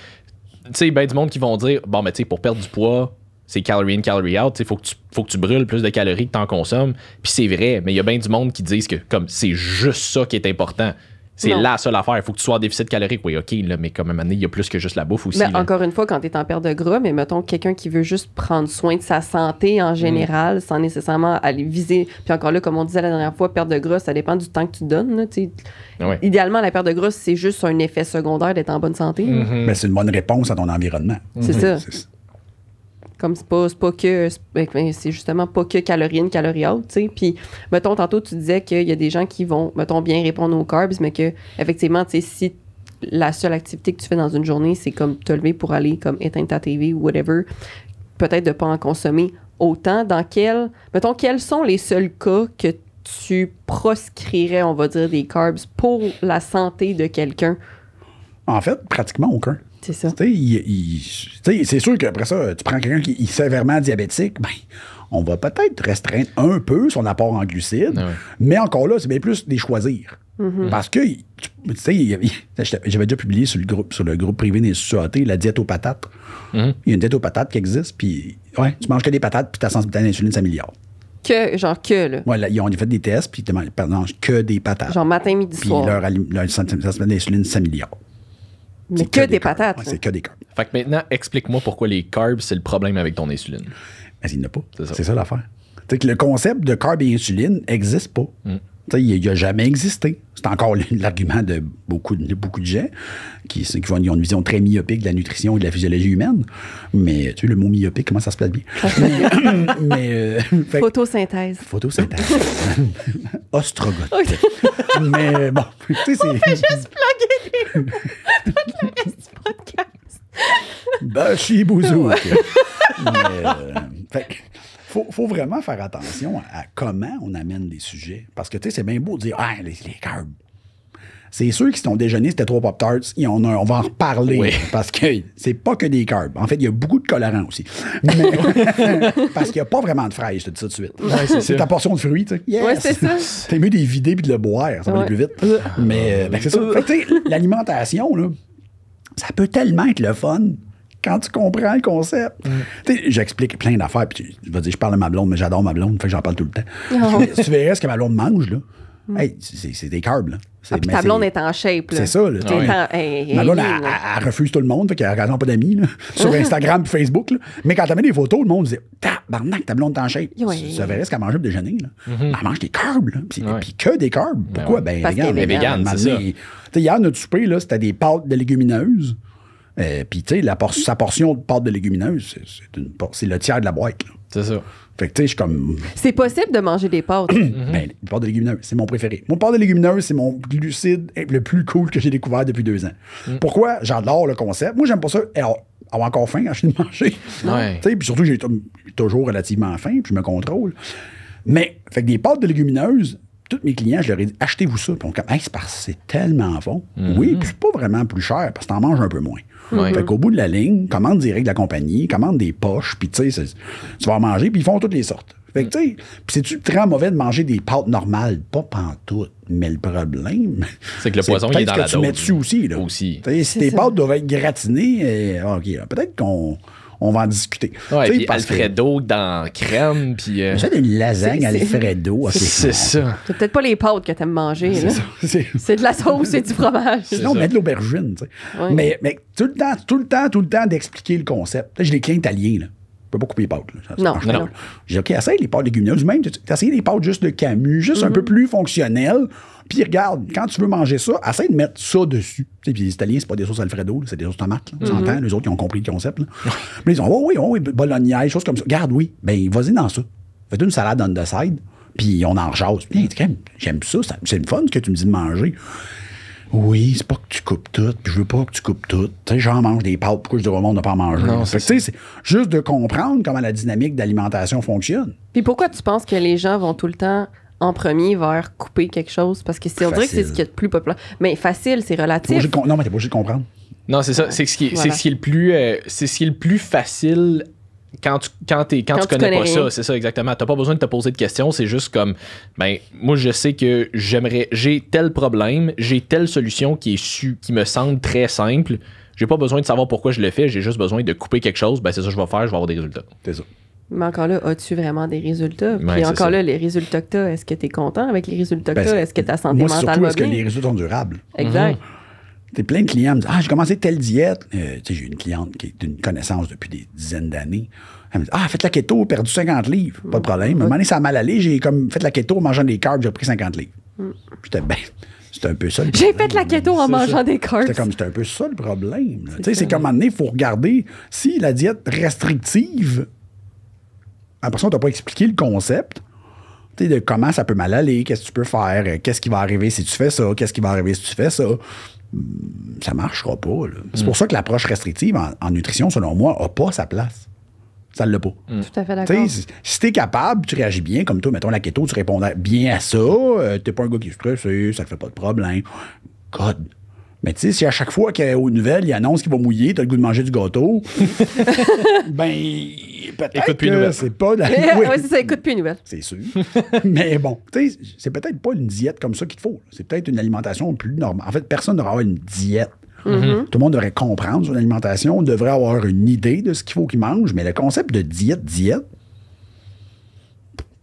tu sais, ben du monde qui vont dire Bon, mais tu sais, pour perdre du poids, c'est calorie in, calorie out. Il faut, que tu- faut que tu brûles plus de calories que tu en consommes. Puis c'est vrai, mais il y a bien du monde qui disent que comme c'est juste ça qui est important. C'est la seule affaire. Il faut que tu sois en déficit calorique. Oui, OK, là, mais comme à un moment donné, il y a plus que juste la bouffe aussi. Mais là. encore une fois, quand tu es en perte de gras, mais mettons quelqu'un qui veut juste prendre soin de sa santé en général, sans nécessairement aller viser. Puis encore là, comme on disait la dernière fois, perte de gras, ça dépend du temps que tu donnes. là. Ouais. Idéalement, la perte de gras, c'est juste un effet secondaire d'être en bonne santé. Mhm. Mais c'est une bonne réponse à ton environnement. C'est ça. Comme c'est pas, pas que. c'est- ben, C'est justement pas que calorie in, calorie out, tu sais. Puis, mettons, tantôt, tu disais qu'il y a des gens qui vont, mettons, bien répondre aux carbs, mais que, effectivement, tu si la seule activité que tu fais dans une journée, c'est comme te lever pour aller, comme éteindre ta TV ou whatever, peut-être de pas en consommer autant. Dans quel. Mettons, quels sont les seuls cas que tu proscrirais, on va dire, des carbs pour la santé de quelqu'un? En fait, pratiquement aucun. C'est ça. C'est sûr qu'après ça, tu prends quelqu'un qui est sévèrement diabétique, ben, on va peut-être restreindre un peu son apport en glucides, Ah ouais. mais encore là, c'est bien plus des choisir. Parce que, tu sais, j'avais déjà publié sur le groupe, sur le groupe privé des la diète aux patates. Mhm. Il y a une diète aux patates qui existe, puis ouais, tu manges que des patates, puis ta sensibilité à l'insuline s'améliore. Que, genre, que, là. Ouais, là, ils ont fait des tests, puis ils te mangent- que des patates. Genre, matin, midi, puis soir. leur, alim- leur sensibilité à l'insuline s'améliore. Mais C'est que, des patates. Ouais, c'est que des carbs. Fait que maintenant, explique-moi pourquoi les carbs, c'est le problème avec ton insuline. Mais il n'y en a pas. C'est ça. C'est ça, l'affaire. Tu sais que le concept de carb et insuline n'existe pas. Mm. Tu sais, Il n'a jamais existé. C'est encore l'argument de beaucoup, de beaucoup de gens qui, qui ont une vision très myopique de la nutrition et de la physiologie humaine. Mais tu sais, le mot myopique, comment ça se place bien? mais mais, euh, fait Photosynthèse. photosynthèse. Ostrogoth. mais bon, tu sais, c'est. Ben, chez Bouzou. Mais, euh, fait que, faut, faut vraiment faire attention à, à comment on amène les sujets. Parce que, tu sais, c'est bien beau de dire, ah, les, les carbs. C'est sûr que si ton déjeuner, c'était trois Pop-Tarts, et on, a- on va en reparler. Oui. Parce que c'est pas que des carbs. En fait, il y a beaucoup de colorants aussi. Mais- parce qu'il n'y a pas vraiment de fraises, je te dis ça tout de suite. c'est c'est ta portion de fruits, tu sais. Yes! Ouais, c'est ça. T'es mieux de les vider puis de le boire, ça va Ouais. aller plus vite. Mais euh, ben, c'est ça. Fait que, tu sais, l'alimentation, là, ça peut tellement être le fun quand tu comprends le concept. J'explique plein d'affaires, puis tu, tu vas dire, je parle de ma blonde, mais j'adore ma blonde, fait que j'en parle tout le temps. Oh. Tu verrais ce que ma blonde mange, là. Hey, c'est c'est des carbs, là. Ah, puis ta blonde est en shape. là. C'est ça, là. T'es Ouais. en- hey, hey, Ma blonde, hey, elle, là. elle- elle refuse tout le monde, fait qu'elle n'a pas d'amis, là, sur Instagram et Facebook. là. Mais quand elle met des photos, le monde disait Tabarnak, ta blonde est en shape. Ouais. Tu verrais ce qu'elle mangeait au déjeuner. Là. Elle mange des carbs, là. Puis, que des carbs. Pourquoi? ouais. Ben, Parce regarde, qu'elle est végane, à un c'est ça. donné, tu sais, Hier, notre souper, là, c'était des pâtes de légumineuses. Euh, puis, tu sais, por- sa portion de pâtes de légumineuses, c'est- le tiers de la boîte. C'est ça. Fait que, tu sais, je suis comme. C'est possible de manger des pâtes. Ben, les pâtes de légumineuses, c'est mon préféré. Mon pâte de légumineuses, c'est mon glucide le plus cool que j'ai découvert depuis deux ans. Pourquoi? J'adore le concept. Moi, j'aime pas ça. Alors, avoir encore faim, acheter de manger. Ouais. Tu sais, Puis surtout, j'ai toujours relativement faim, puis je me contrôle. Mais, fait que des pâtes de légumineuses, tous mes clients, je leur ai dit, achetez-vous ça. Puis on comme, hey, c'est parce que c'est tellement bon. Oui, puis c'est pas vraiment plus cher, parce que t'en manges un peu moins. Ouais. Fait qu'au bout de la ligne, commande direct de la compagnie, commande des poches, puis tu sais, c'est- tu vas en manger, puis ils font toutes les sortes. Fait que, tu sais, puis c'est-tu très mauvais de manger des pâtes normales? Pas pantoute. Mais le problème. C'est que le poison, il est dans la que tu mets dessus aussi, là. Aussi. Tu sais, si tes ça. pâtes doivent être gratinées, euh, OK, peut-être qu'on on va en discuter. Ouais, Tu sais, puis parce que- Alfredo dans crème, puis. euh, J'achète une lasagne C'est- à c'est- ça. C'est peut-être pas les pâtes que t'aimes manger. C'est- C'est de la sauce, c'est du fromage. Sinon, mettre de l'aubergine. tu sais. Ouais. Mais, mais tout le temps, tout le temps, tout le temps d'expliquer le concept. Là, J'ai des clients italiens. Là. Peux pas couper les pâtes. là. Ça, Non, non. J'ai dit, OK, essaye les pâtes légumineuses. Même, tu as essayé les pâtes juste de Camus, juste un peu plus fonctionnelles. Puis regarde, quand tu veux manger ça, essaye de mettre ça dessus. Tu sais, puis les Italiens, c'est pas des sauces Alfredo, c'est des sauces tomates. là. On s'entend, les autres, ils ont compris le concept. Là. Mais ils ont, oh oui, oh oui, bolognaise, choses comme ça. Regarde, oui. Ben, vas-y dans ça. Fais une salade on the side, puis on en jase. Puis, quand même, j'aime ça, ça- c'est le fun ce que tu me dis de manger. Oui, c'est pas que tu coupes tout, puis je veux pas que tu coupes tout. Tu sais, j'en mange des pâtes, pourquoi je devrais au monde de pas en manger? Non, c'est que, tu sais, c'est juste de comprendre comment la dynamique d'alimentation fonctionne. Puis pourquoi tu penses que les gens vont tout le temps en premier vers couper quelque chose? Parce que c'est, on dirait que c'est ce qui est le plus populaire. Mais facile, c'est relatif. non, mais t'es pas obligé de comprendre. Non, c'est ça. C'est ce qui est, c'est Voilà. ce qui est le plus, euh, c'est ce qui est le plus facile quand tu, quand t'es- quand Quand tu tu connais, connais pas rien. ça. C'est ça, exactement. T'as pas besoin de te poser de questions. C'est juste comme, ben, moi, je sais que j'aimerais, j'ai tel problème, j'ai telle solution qui est su, qui me semble très simple. J'ai pas besoin de savoir pourquoi je le fais. J'ai juste besoin de couper quelque chose. Ben, c'est ça que je vais faire. Je vais avoir des résultats. C'est ça. Mais encore là, as-tu vraiment des résultats? Puis Ouais, encore ça. là, les résultats que t'as, est-ce que t'es content avec les résultats que Ben, t'as? c'est- Est-ce que ta santé Moi, mentale surtout, va est-ce que les résultats sont durables? Exact. T'es plein de clients me disent Ah, j'ai commencé telle diète. Euh, tu sais, j'ai une cliente qui est d'une connaissance depuis des dizaines d'années. Elle me dit Ah, faites la keto, perdu 50 livres. Pas de problème. À un moment donné, ça a mal allé. J'ai comme fait la keto en mangeant des carbs, j'ai pris 50 livres. J'étais ben. C'était un peu ça. le J'ai problème. fait la keto en mangeant ça. des carbs. C'était comme, c'était un peu ça le problème. Tu sais, c'est qu'à un moment donné, il faut regarder si la diète restrictive, après ça, on t'a pas expliqué le concept. Tu sais, de comment ça peut mal aller, qu'est-ce que tu peux faire, euh, qu'est-ce qui va arriver si tu fais ça, qu'est-ce qui va arriver si tu fais ça. Ça marchera pas. C'est pour ça que l'approche restrictive en, en nutrition, selon moi, n'a pas sa place. Ça ne l'a pas. Tout à fait Tu d'accord. si- si t'es capable, tu réagis bien, comme toi, mettons la keto, tu réponds bien à ça, euh, t'es pas un gars qui est stressé, ça te fait pas de problème. God. Mais tu sais, si à chaque fois qu'aux nouvelles, il annonce qu'il va mouiller, t'as le goût de manger du gâteau, ben, peut-être que nouvelles. c'est pas... La... Ouais, Oui, c'est ça, écoute plus une nouvelle. c'est sûr. Mais bon, tu sais, c'est peut-être pas une diète comme ça qu'il te faut. C'est peut-être une alimentation plus normale. En fait, personne ne devrait avoir une diète. Mm-hmm. Tout le monde devrait comprendre son alimentation, devrait avoir une idée de ce qu'il faut qu'il mange, mais le concept de diète, diète,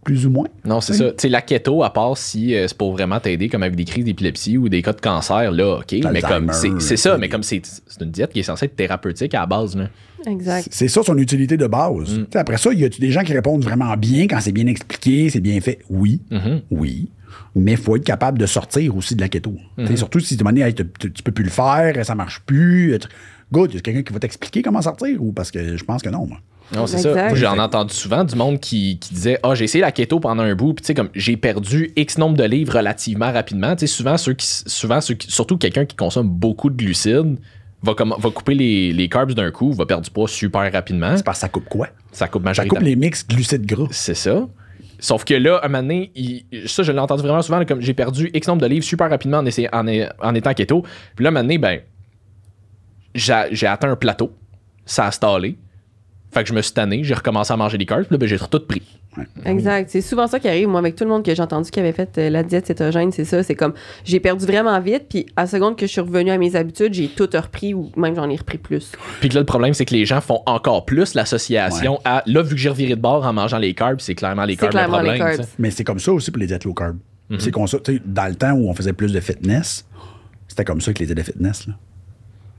plus ou moins. Non, c'est ça. Tu la keto, à part si euh, c'est pour vraiment t'aider, comme avec des crises d'épilepsie ou des cas de cancer, là, OK. Mais comme c'est c'est ça, mais comme c'est c'est une diète qui est censée être thérapeutique à la base, là. Exact. C'est ça son utilité de base. Mm. Après ça, y a-tu des gens qui répondent vraiment bien quand c'est bien expliqué, c'est bien fait? Oui. Mm-hmm. Oui. Mais il faut être capable de sortir aussi de la keto. Mm-hmm. Surtout si tu hey, tu, peux plus le faire, ça marche plus. Good, y a quelqu'un qui va t'expliquer comment sortir ou parce que je pense que non, moi. Non, c'est ça. Moi, j'en ai entendu souvent du monde qui, qui disait Ah, j'ai essayé la keto pendant un bout, puis tu sais, comme j'ai perdu X nombre de livres relativement rapidement. Tu sais, souvent, ceux qui, souvent ceux qui- surtout quelqu'un qui consomme beaucoup de glucides va, comme, va couper les, les carbs d'un coup, va perdre du poids super rapidement. C'est parce que ça coupe quoi? Ça coupe Ça majoritairement. coupe les mix glucides gras. C'est ça. Sauf que là, à un moment donné, il- ça, je l'ai entendu vraiment souvent, là, comme j'ai perdu X nombre de livres super rapidement en, essayant- en, en étant keto. Puis là, à un moment donné, ben, j'ai j'ai atteint un plateau. Ça a stallé. Fait que je me suis tanné, j'ai recommencé à manger des carbs, puis là, ben, j'ai tout pris. Exact. C'est souvent ça qui arrive. Moi, avec tout le monde que j'ai entendu qui avait fait euh, la diète cétogène, c'est ça. C'est comme j'ai perdu vraiment vite, puis à la seconde que je suis revenu à mes habitudes, j'ai tout repris ou même j'en ai repris plus. Puis que là, le problème, c'est que les gens font encore plus l'association à. Là, vu que j'ai reviré de bord en mangeant les carbs, c'est clairement les carbs le les problème. carbs. Mais c'est comme ça aussi pour les diètes low carb. C'est qu'on ça, tu sais, dans le temps où on faisait plus de fitness, c'était comme ça que les étaient de fitness. Là.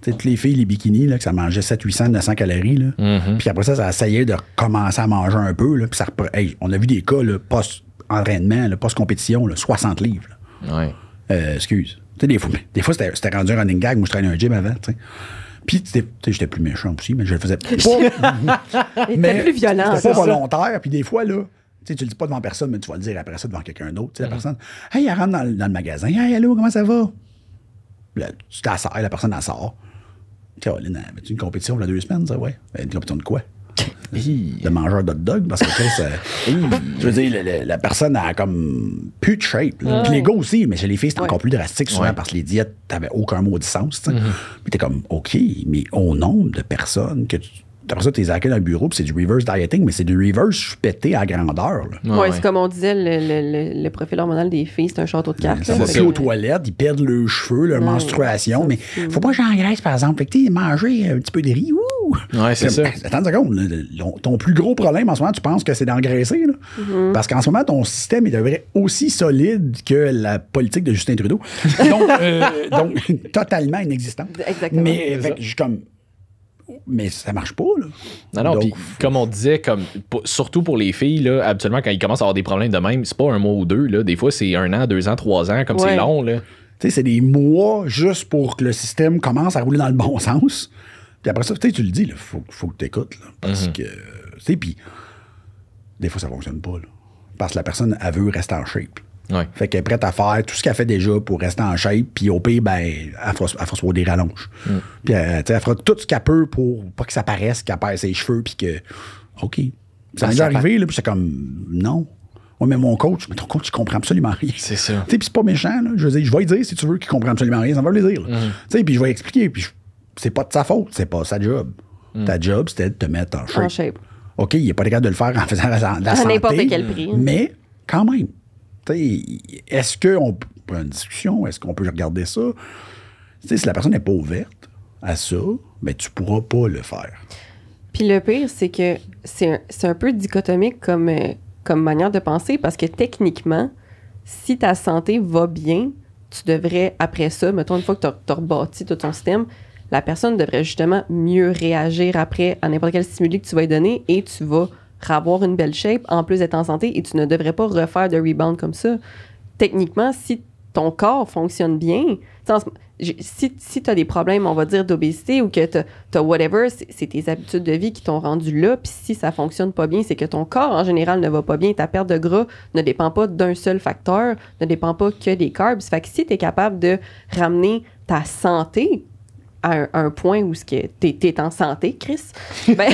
Tu sais, toutes les filles, les bikinis, là, que ça mangeait 700, 800, 900 calories. Là. Mm-hmm. Puis après ça, ça essayait de recommencer à manger un peu. Là, puis ça repre- hey, on a vu des cas là, post-entraînement, là, post-compétition, là, 60 livres. là. Ouais. Euh, excuse. Tu sais, des fois, des fois c'était, c'était rendu un running gag. Moi, je traînais un gym avant. Puis, j'étais plus méchant aussi, mais je le faisais pas. C'était plus violent. C'était pas volontaire. Puis des fois, là, tu le dis pas devant personne, mais tu vas le dire après ça devant quelqu'un d'autre. Tu sais, la personne, hey, elle rentre dans, le- dans le magasin. Hey, allô, comment ça va? Là, tu t'assères, la personne elle sort. Caroline, avais-tu une compétition il y a deux semaines, ça, ouais? Une compétition de quoi? de mangeur d'hot dog parce que Chris, euh, je veux dire, le- le- la personne a comme plus de shape. Puis les gars aussi, mais chez les filles, c'est encore plus drastique souvent Ouais. parce que les diètes, t'avais aucun mot de sens. tu sais. Puis t'es comme, OK, mais au nombre de personnes que tu. Après ça, t'es accueilli dans le bureau, puis c'est du reverse dieting, mais c'est du reverse pété à grandeur. là. Ouais, Ouais, c'est comme on disait, le, le- le- le profil hormonal des filles, c'est un château de cartes. Va Fait aux toilettes, ils perdent leurs cheveux, leur Ouais, menstruation, mais faut pas que j'engraisse, par exemple. Fait que tu sais, manger un petit peu de riz, ouh! Ouais, c'est ça. Attends une seconde. Ton plus gros problème en ce moment, tu penses que c'est d'engraisser. là? Mm-hmm. Parce qu'en ce moment, ton système est devrait aussi solide que la politique de Justin Trudeau. donc, euh, donc, totalement inexistant. Exactement. Mais, fait je suis comme. Mais ça marche pas, là. Non, non, Donc, comme on disait, comme, pour- surtout pour les filles, là, habituellement, quand ils commencent à avoir des problèmes de même, c'est pas un mois ou deux, là. Des fois, c'est un an, deux ans, trois ans, comme Ouais. c'est long, là. Tu sais, c'est des mois juste pour que le système commence à rouler dans le bon sens. Puis après ça, tu sais, tu le dis, il faut, faut que tu écoutes. Parce Mhm. que, tu sais, puis des fois, ça fonctionne pas. Là, parce que la personne, elle veut rester en shape. Ouais. Fait qu'elle est prête à faire tout ce qu'elle fait déjà pour rester en shape. Puis au pire, ben, elle fera, elle fera soit des rallonges. Puis euh, tu sais, elle fera tout ce qu'elle peut pour pas que ça paraisse qu'elle perd ses cheveux. Puis que, OK. Ça Ben, m'est arrivé, là, puis c'est comme, non. Ouais, mais mon coach, mais ton coach, il comprend absolument rien. C'est ça. Tu sais, puis c'est pas méchant, là. Je veux dire, je vais lui dire si tu veux qu'il comprenne absolument rien, ça me fait plaisir. là. Tu sais, puis je vais expliquer, puis c'est pas de sa faute, c'est pas sa job. Ta job, c'était de te mettre en shape. En shape. OK, il est pas capable de le faire en faisant la, la À n'importe quel prix. Mais quand même, est-ce qu'on peut une discussion, est-ce qu'on peut regarder ça? Si la personne n'est pas ouverte à ça, ben tu pourras pas le faire. Puis le pire, c'est que c'est un, un peu dichotomique comme, euh, comme manière de penser parce que techniquement, si ta santé va bien, tu devrais, après ça, mettons, une fois que tu as, rebâti tout ton système, la personne devrait justement mieux réagir après à n'importe quel stimuli que tu vas lui donner et tu vas avoir une belle shape en plus d'être en santé et tu ne devrais pas refaire de rebound comme ça. Techniquement, si ton corps fonctionne bien, si, si tu as des problèmes, on va dire, d'obésité ou que tu as whatever, c'est tes habitudes de vie qui t'ont rendu là. Puis si ça fonctionne pas bien, c'est que ton corps en général ne va pas bien. Ta perte de gras ne dépend pas d'un seul facteur, ne dépend pas que des carbs. Fait que si tu es capable de ramener ta santé à un, un point où tu es, en santé, Chris, ben,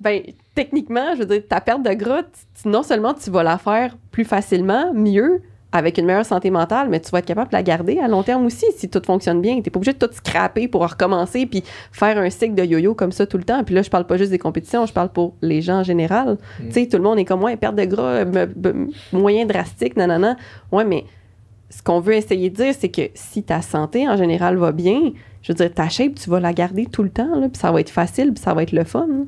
ben, techniquement, je veux dire, ta perte de gras, tu- non seulement tu vas la faire plus facilement, mieux, avec une meilleure santé mentale, mais tu vas être capable de la garder à long terme aussi si tout fonctionne bien. Tu n'es pas obligé de tout scraper pour recommencer puis faire un cycle de yo-yo comme ça tout le temps. Puis là, je parle pas juste des compétitions, je parle pour les gens en général. Tu sais, tout le monde est comme, ouais, perte de gras, me- me- moyen drastique, nanana. Ouais, mais ce qu'on veut essayer de dire, c'est que si ta santé en général va bien, je veux dire, ta shape, tu vas la garder tout le temps, là, puis ça va être facile, puis ça va être le fun. hein.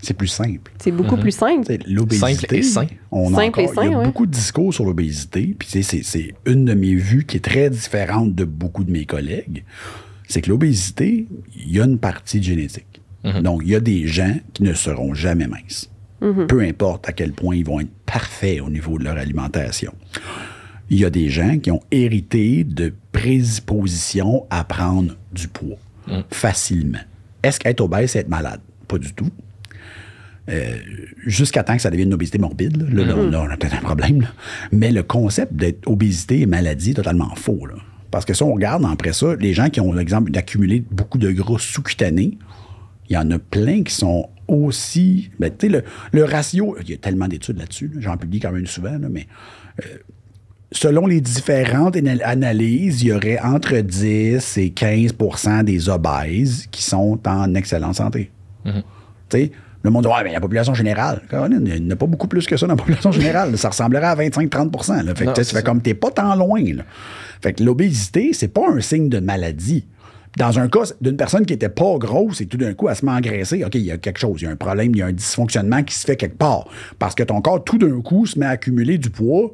C'est plus simple. C'est beaucoup plus simple. L'obésité. Simple et sain. On a Simple et encore- Il y sain, a ouais. beaucoup de discours sur l'obésité. Puis c'est c'est une de mes vues qui est très différente de beaucoup de mes collègues. C'est que l'obésité, il y a une partie génétique. Donc, il y a des gens qui ne seront jamais minces. Peu importe à quel point ils vont être parfaits au niveau de leur alimentation. Il y a des gens qui ont hérité de prédisposition à prendre du poids facilement. Est-ce qu'être obèse, c'est être malade? Pas du tout jusqu'à temps que ça devienne une obésité morbide. Là, Là, là, on a, on a peut-être un problème. là. Mais le concept d'être obésité et maladie est totalement faux. là. Parce que si on regarde après ça, les gens qui ont l'exemple d'accumuler beaucoup de gras sous-cutanés, il y en a plein qui sont aussi. Ben, tu sais, le, le ratio, il y a tellement d'études là-dessus, là, j'en publie quand même souvent, mais euh, selon les différentes ana- analyses, il y aurait entre 10 et 15% des obèses qui sont en excellente santé. Tu sais, le monde dit, ouais, mais la population générale, il n'y en a pas beaucoup plus que ça dans la population générale. Ça ressemblerait à 25-30 là. Fait que Non, tu fait ça. comme t'es pas tant loin. là. Fait que l'obésité, c'est pas un signe de maladie. Dans un cas d'une personne qui était pas grosse et tout d'un coup, elle se met engraisser, OK, il y a quelque chose, il y a un problème, il y a un dysfonctionnement qui se fait quelque part. Parce que ton corps, tout d'un coup, se met à accumuler du poids.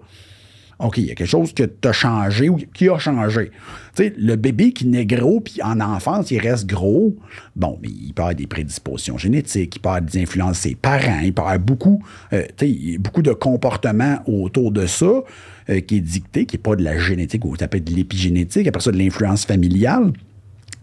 OK, il y a quelque chose que tu as changé ou qui a changé. Tu le bébé qui naît gros, puis en enfance, il reste gros, bon, mais il peut avoir des prédispositions génétiques, il peut avoir des influences de ses parents, il peut avoir beaucoup, euh, sais, beaucoup de comportements autour de ça euh, qui est dicté, qui n'est pas de la génétique ou être de l'épigénétique, après ça, de l'influence familiale.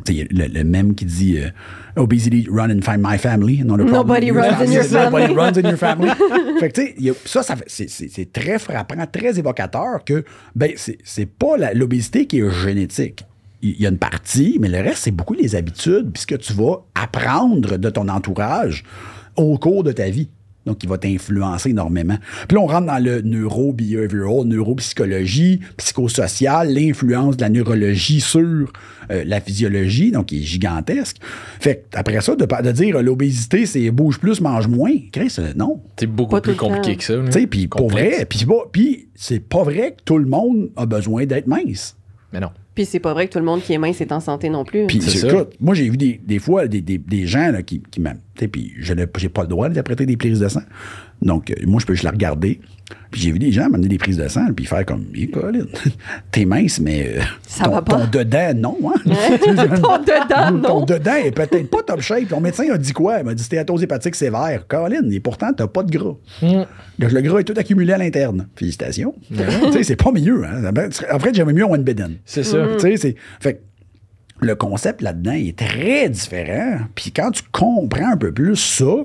Le, le même qui dit euh, Obesity, run and find my family. not a Nobody runs in your Nobody family. runs in your family. fait que, y a- ça, ça c'est- très frappant, très évocateur que, ben, c'est pas l'obésité qui est génétique. Il y a une partie, mais le reste, c'est beaucoup les habitudes, puis ce que tu vas apprendre de ton entourage au cours de ta vie. Donc, il va t'influencer énormément. Puis là, on rentre dans le neuro-behavioral, neuropsychologie, psychosocial, l'influence de la neurologie sur euh, la physiologie, donc qui est gigantesque. Fait que, après ça, de, de dire l'obésité, c'est bouge plus, mange moins, Chris, euh, non. C'est beaucoup Pas plus compliqué que ça. Tu sais, puis pour vrai, puis c'est pas- puis c'est pas vrai que tout le monde a besoin d'être mince. Mais non. Puis c'est pas vrai que tout le monde qui est mince est en santé non plus. Puis C'est ça. écoute, moi j'ai vu des, des fois des, des- des gens là, qui, qui m'aiment. tu sais, Puis je n'ai j'ai pas le droit d'interpréter des prises de sang. Donc euh, moi je peux juste la regarder. Puis j'ai vu des gens m'amener des prises de sang puis faire comme Eh, Colin, t'es mince, mais euh, Ça ton, va pas. ton dedans, non. Hein? Ton dedans, Ton non. dedans est peut-être pas top shape. Ton médecin a dit quoi? Il m'a dit stéatose hépatique sévère. Colin, et pourtant, t'as pas de gras. Mm. Le, le gras est tout accumulé à l'interne. Félicitations. tu sais, c'est pas mieux. Hein? En fait, j'aimais mieux one bidden. C'est ça. Tu sais, c'est. Fait que le concept là-dedans est très différent. Puis quand tu comprends un peu plus ça,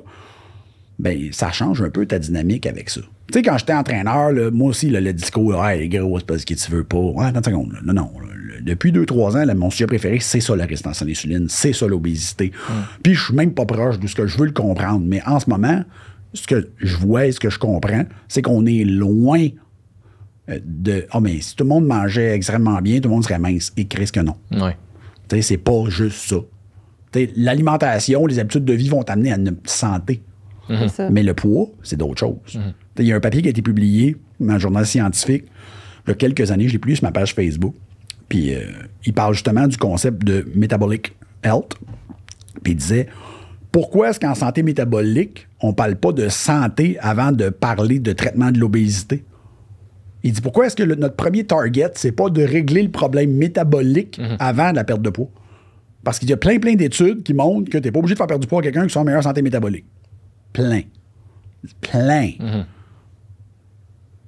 ben ça change un peu ta dynamique avec ça. Tu sais, quand j'étais entraîneur, là, moi aussi, là, le discours, là, hey, gros, c'est parce que tu veux pas. Ouais, attends une seconde. là. Non, non. le- depuis 2-3 ans, là, mon sujet préféré, c'est ça, la résistance à l'insuline. C'est ça, l'obésité. Puis je suis même pas proche de ce que je veux le comprendre. Mais en ce moment, ce que je vois et ce que je comprends, c'est qu'on est loin euh, de. Ah, mais si tout le monde mangeait extrêmement bien, tout le monde serait mince. Et Chris que non. Ouais. Tu sais, c'est pas juste ça. L'alimentation, les habitudes de vie vont t'amener à une santé. Ça. Mais le poids, c'est d'autres choses. Sais, Il y a un papier qui a été publié dans un journal scientifique il y a quelques années, je l'ai publié sur ma page Facebook. Puis euh, il parle justement du concept de metabolic health. Puis il disait pourquoi est-ce qu'en santé métabolique, on parle pas de santé avant de parler de traitement de l'obésité? Il dit pourquoi est-ce que le- notre premier target, c'est pas de régler le problème métabolique avant la perte de poids? Parce qu'il y a plein, plein d'études qui montrent que tu n'es pas obligé de faire perdre du poids à quelqu'un qui soit en meilleure santé métabolique. Plein. Plein.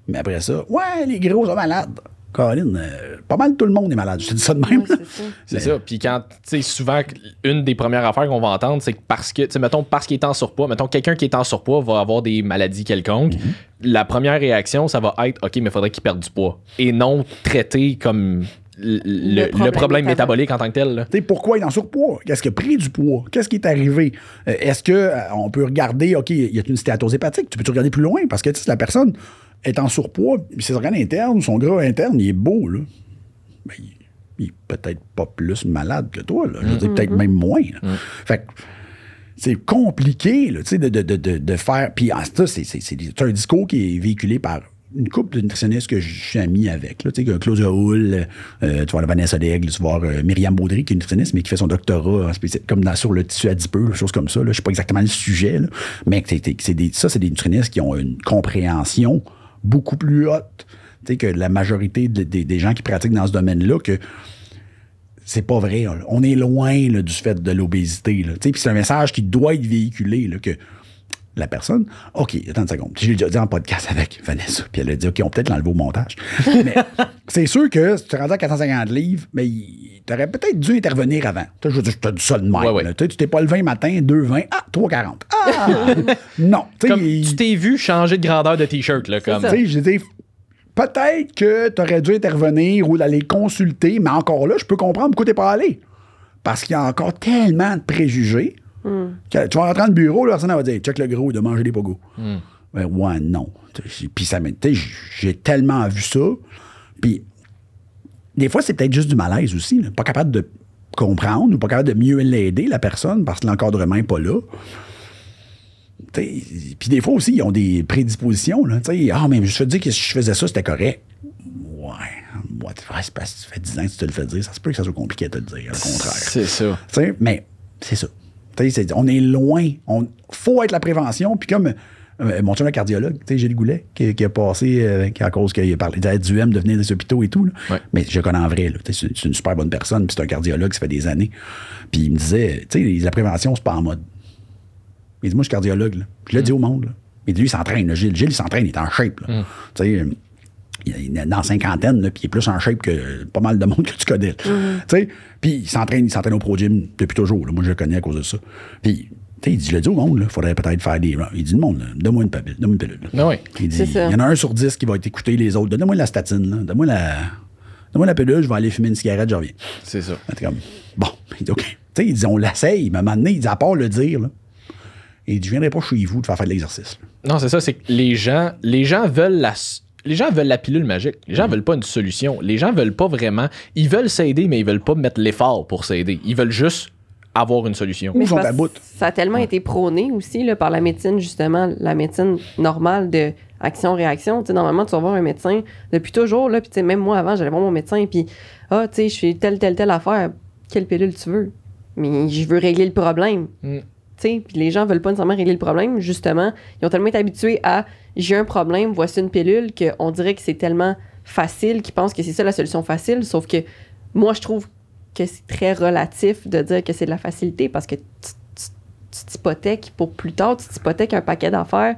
Mais après ça, ouais, les gros sont malades. Colin, euh, pas mal tout le monde est malade. Je te dis ça de même. C'est ça. Puis quand, tu sais, souvent, une des premières affaires qu'on va entendre, c'est que parce que, tu sais, mettons, parce qu'il est en surpoids, mettons, quelqu'un qui est en surpoids va avoir des maladies quelconques. La première réaction, ça va être, OK, mais il faudrait qu'il perde du poids. Et non traiter comme le, le- le problème métabolique. en tant que tel. Tu sais, pourquoi il est en surpoids? Qu'est-ce qui a pris du poids? Qu'est-ce qui est arrivé? Euh, Est-ce que euh, on peut regarder, OK, il y a une stéatose hépatique, tu peux-tu regarder plus loin? Parce que tu si la personne est en surpoids, ses organes internes, son gras interne, il est beau, là. Ben, il, il est peut-être pas plus malade que toi, là. Je veux dire, peut-être même moins. là. Fait que c'est compliqué là, tu sais, de, de, de, de, faire. Puis ah, ça, c'est, c'est, c'est- c'est un discours qui est véhiculé par une couple de nutritionnistes que je suis ami avec. Là, tu sais, Claude Raoul, euh, tu vois Vanessa Daigle, tu vois euh, Myriam Baudry, qui est nutritionniste, mais qui fait son doctorat en spécial- comme dans, sur le tissu adipeux, choses comme ça. Là. Je sais pas exactement le sujet, mais c'est, des, ça, c'est des nutritionnistes qui ont une compréhension beaucoup plus haute tu sais, que la majorité de- des- gens qui pratiquent dans ce domaine-là, que c'est pas vrai. On est loin là, du fait de l'obésité. Puis c'est un message qui doit être véhiculé, que la personne, OK, attends une seconde. Puis Je l'ai déjà dit en podcast avec Vanessa, puis elle a dit, OK, on peut peut-être l'enlever au montage. mais c'est sûr que si tu rendu à 450 livres, mais tu aurais peut-être dû intervenir avant. Je te dis ça de même. Ouais, ouais. là. Tu t'es pas levé matin, 2,20, ah, 3,40. Ah! non. Tu sais, Comme il- tu t'es vu changer de grandeur de t-shirt, là, comme. je dis, peut-être que tu aurais dû intervenir ou d'aller consulter, mais encore là, je peux comprendre pourquoi tu pas allé. Parce qu'il y a encore tellement de préjugés. Tu vas rentrer dans le bureau, la personne va dire check le gros de manger des pogos. Ben, ouais, non. Puis ça tu j'ai tellement vu ça. Puis des fois, c'est peut-être juste du malaise aussi. là. Pas capable de comprendre ou pas capable de mieux l'aider, la personne, parce que l'encadrement n'est pas là. Puis des fois aussi, ils ont des prédispositions. Là, ah, mais je te dis que si je faisais ça, c'était correct. Ouais. ouais c'est parce que ça fait 10 ans que tu te le fais dire. Ça se peut que ça soit compliqué à te le dire, au contraire. C'est ça. T'sais, mais c'est ça. On est loin. Il faut être la prévention. Puis comme Euh, mon chum est cardiologue, tu sais, Gilles Goulet, qui, qui a passé, euh, qui, à cause qu'il a parlé du M de venir des hôpitaux et tout. là. Ouais. Mais je le connais en vrai, C'est une super bonne personne, puis c'est un cardiologue, ça fait des années. Puis il me disait, tu sais, la prévention, c'est pas en mode. Il dit, moi, je suis cardiologue, là. Je l'ai dit au monde, là. Il dit, lui, il s'entraîne. Gilles, Gilles, il s'entraîne, il est en shape, là. Il est dans la cinquantaine, puis il est plus en shape que pas mal de monde que tu connais. sais, puis il s'entraîne, il s'entraîne au Pro Gym depuis toujours. là. Moi, je le connais à cause de ça. Puis, tu sais, il dit, je le dis au monde, il faudrait peut-être faire des. Il dit, le monde, là, donne-moi une pilule. Donne-moi une pilule. oui. Il dit, y en a un sur dix qui va être écouté les autres. Donne-moi la statine, là. Donne-moi la. Donne-moi la pilule, je vais aller fumer une cigarette, je reviens. C'est ça. Comme, bon, il dit, OK. Tu sais, il dit, on l'essaye, mais à un moment donné, il dit, à part le dire, là, il dit, je viendrai pas chez vous de faire faire de l'exercice. Non, c'est ça, c'est que les gens, les gens veulent la. Les gens veulent la pilule magique. Les gens veulent pas une solution. Les gens veulent pas vraiment. Ils veulent s'aider, mais ils veulent pas mettre l'effort pour s'aider. Ils veulent juste avoir une solution. Mais bout? Ça a tellement été prôné aussi là, par la médecine, justement, la médecine normale de action-réaction. Normalement, tu vas voir un médecin depuis toujours. Là, puis, tu sais, même moi, avant, j'allais voir mon médecin, puis, ah, tu sais, je fais telle, telle, telle affaire. Quelle pilule tu veux? Mais je veux régler le problème. Mm. Puis les gens veulent pas nécessairement régler le problème. Justement, ils ont tellement été habitués à j'ai un problème, voici une pilule, qu'on dirait que c'est tellement facile qu'ils pensent que c'est ça la solution facile. Sauf que moi, je trouve que c'est très relatif de dire que c'est de la facilité parce que tu t'hypothèques pour plus tard, tu t'hypothèques un paquet d'affaires,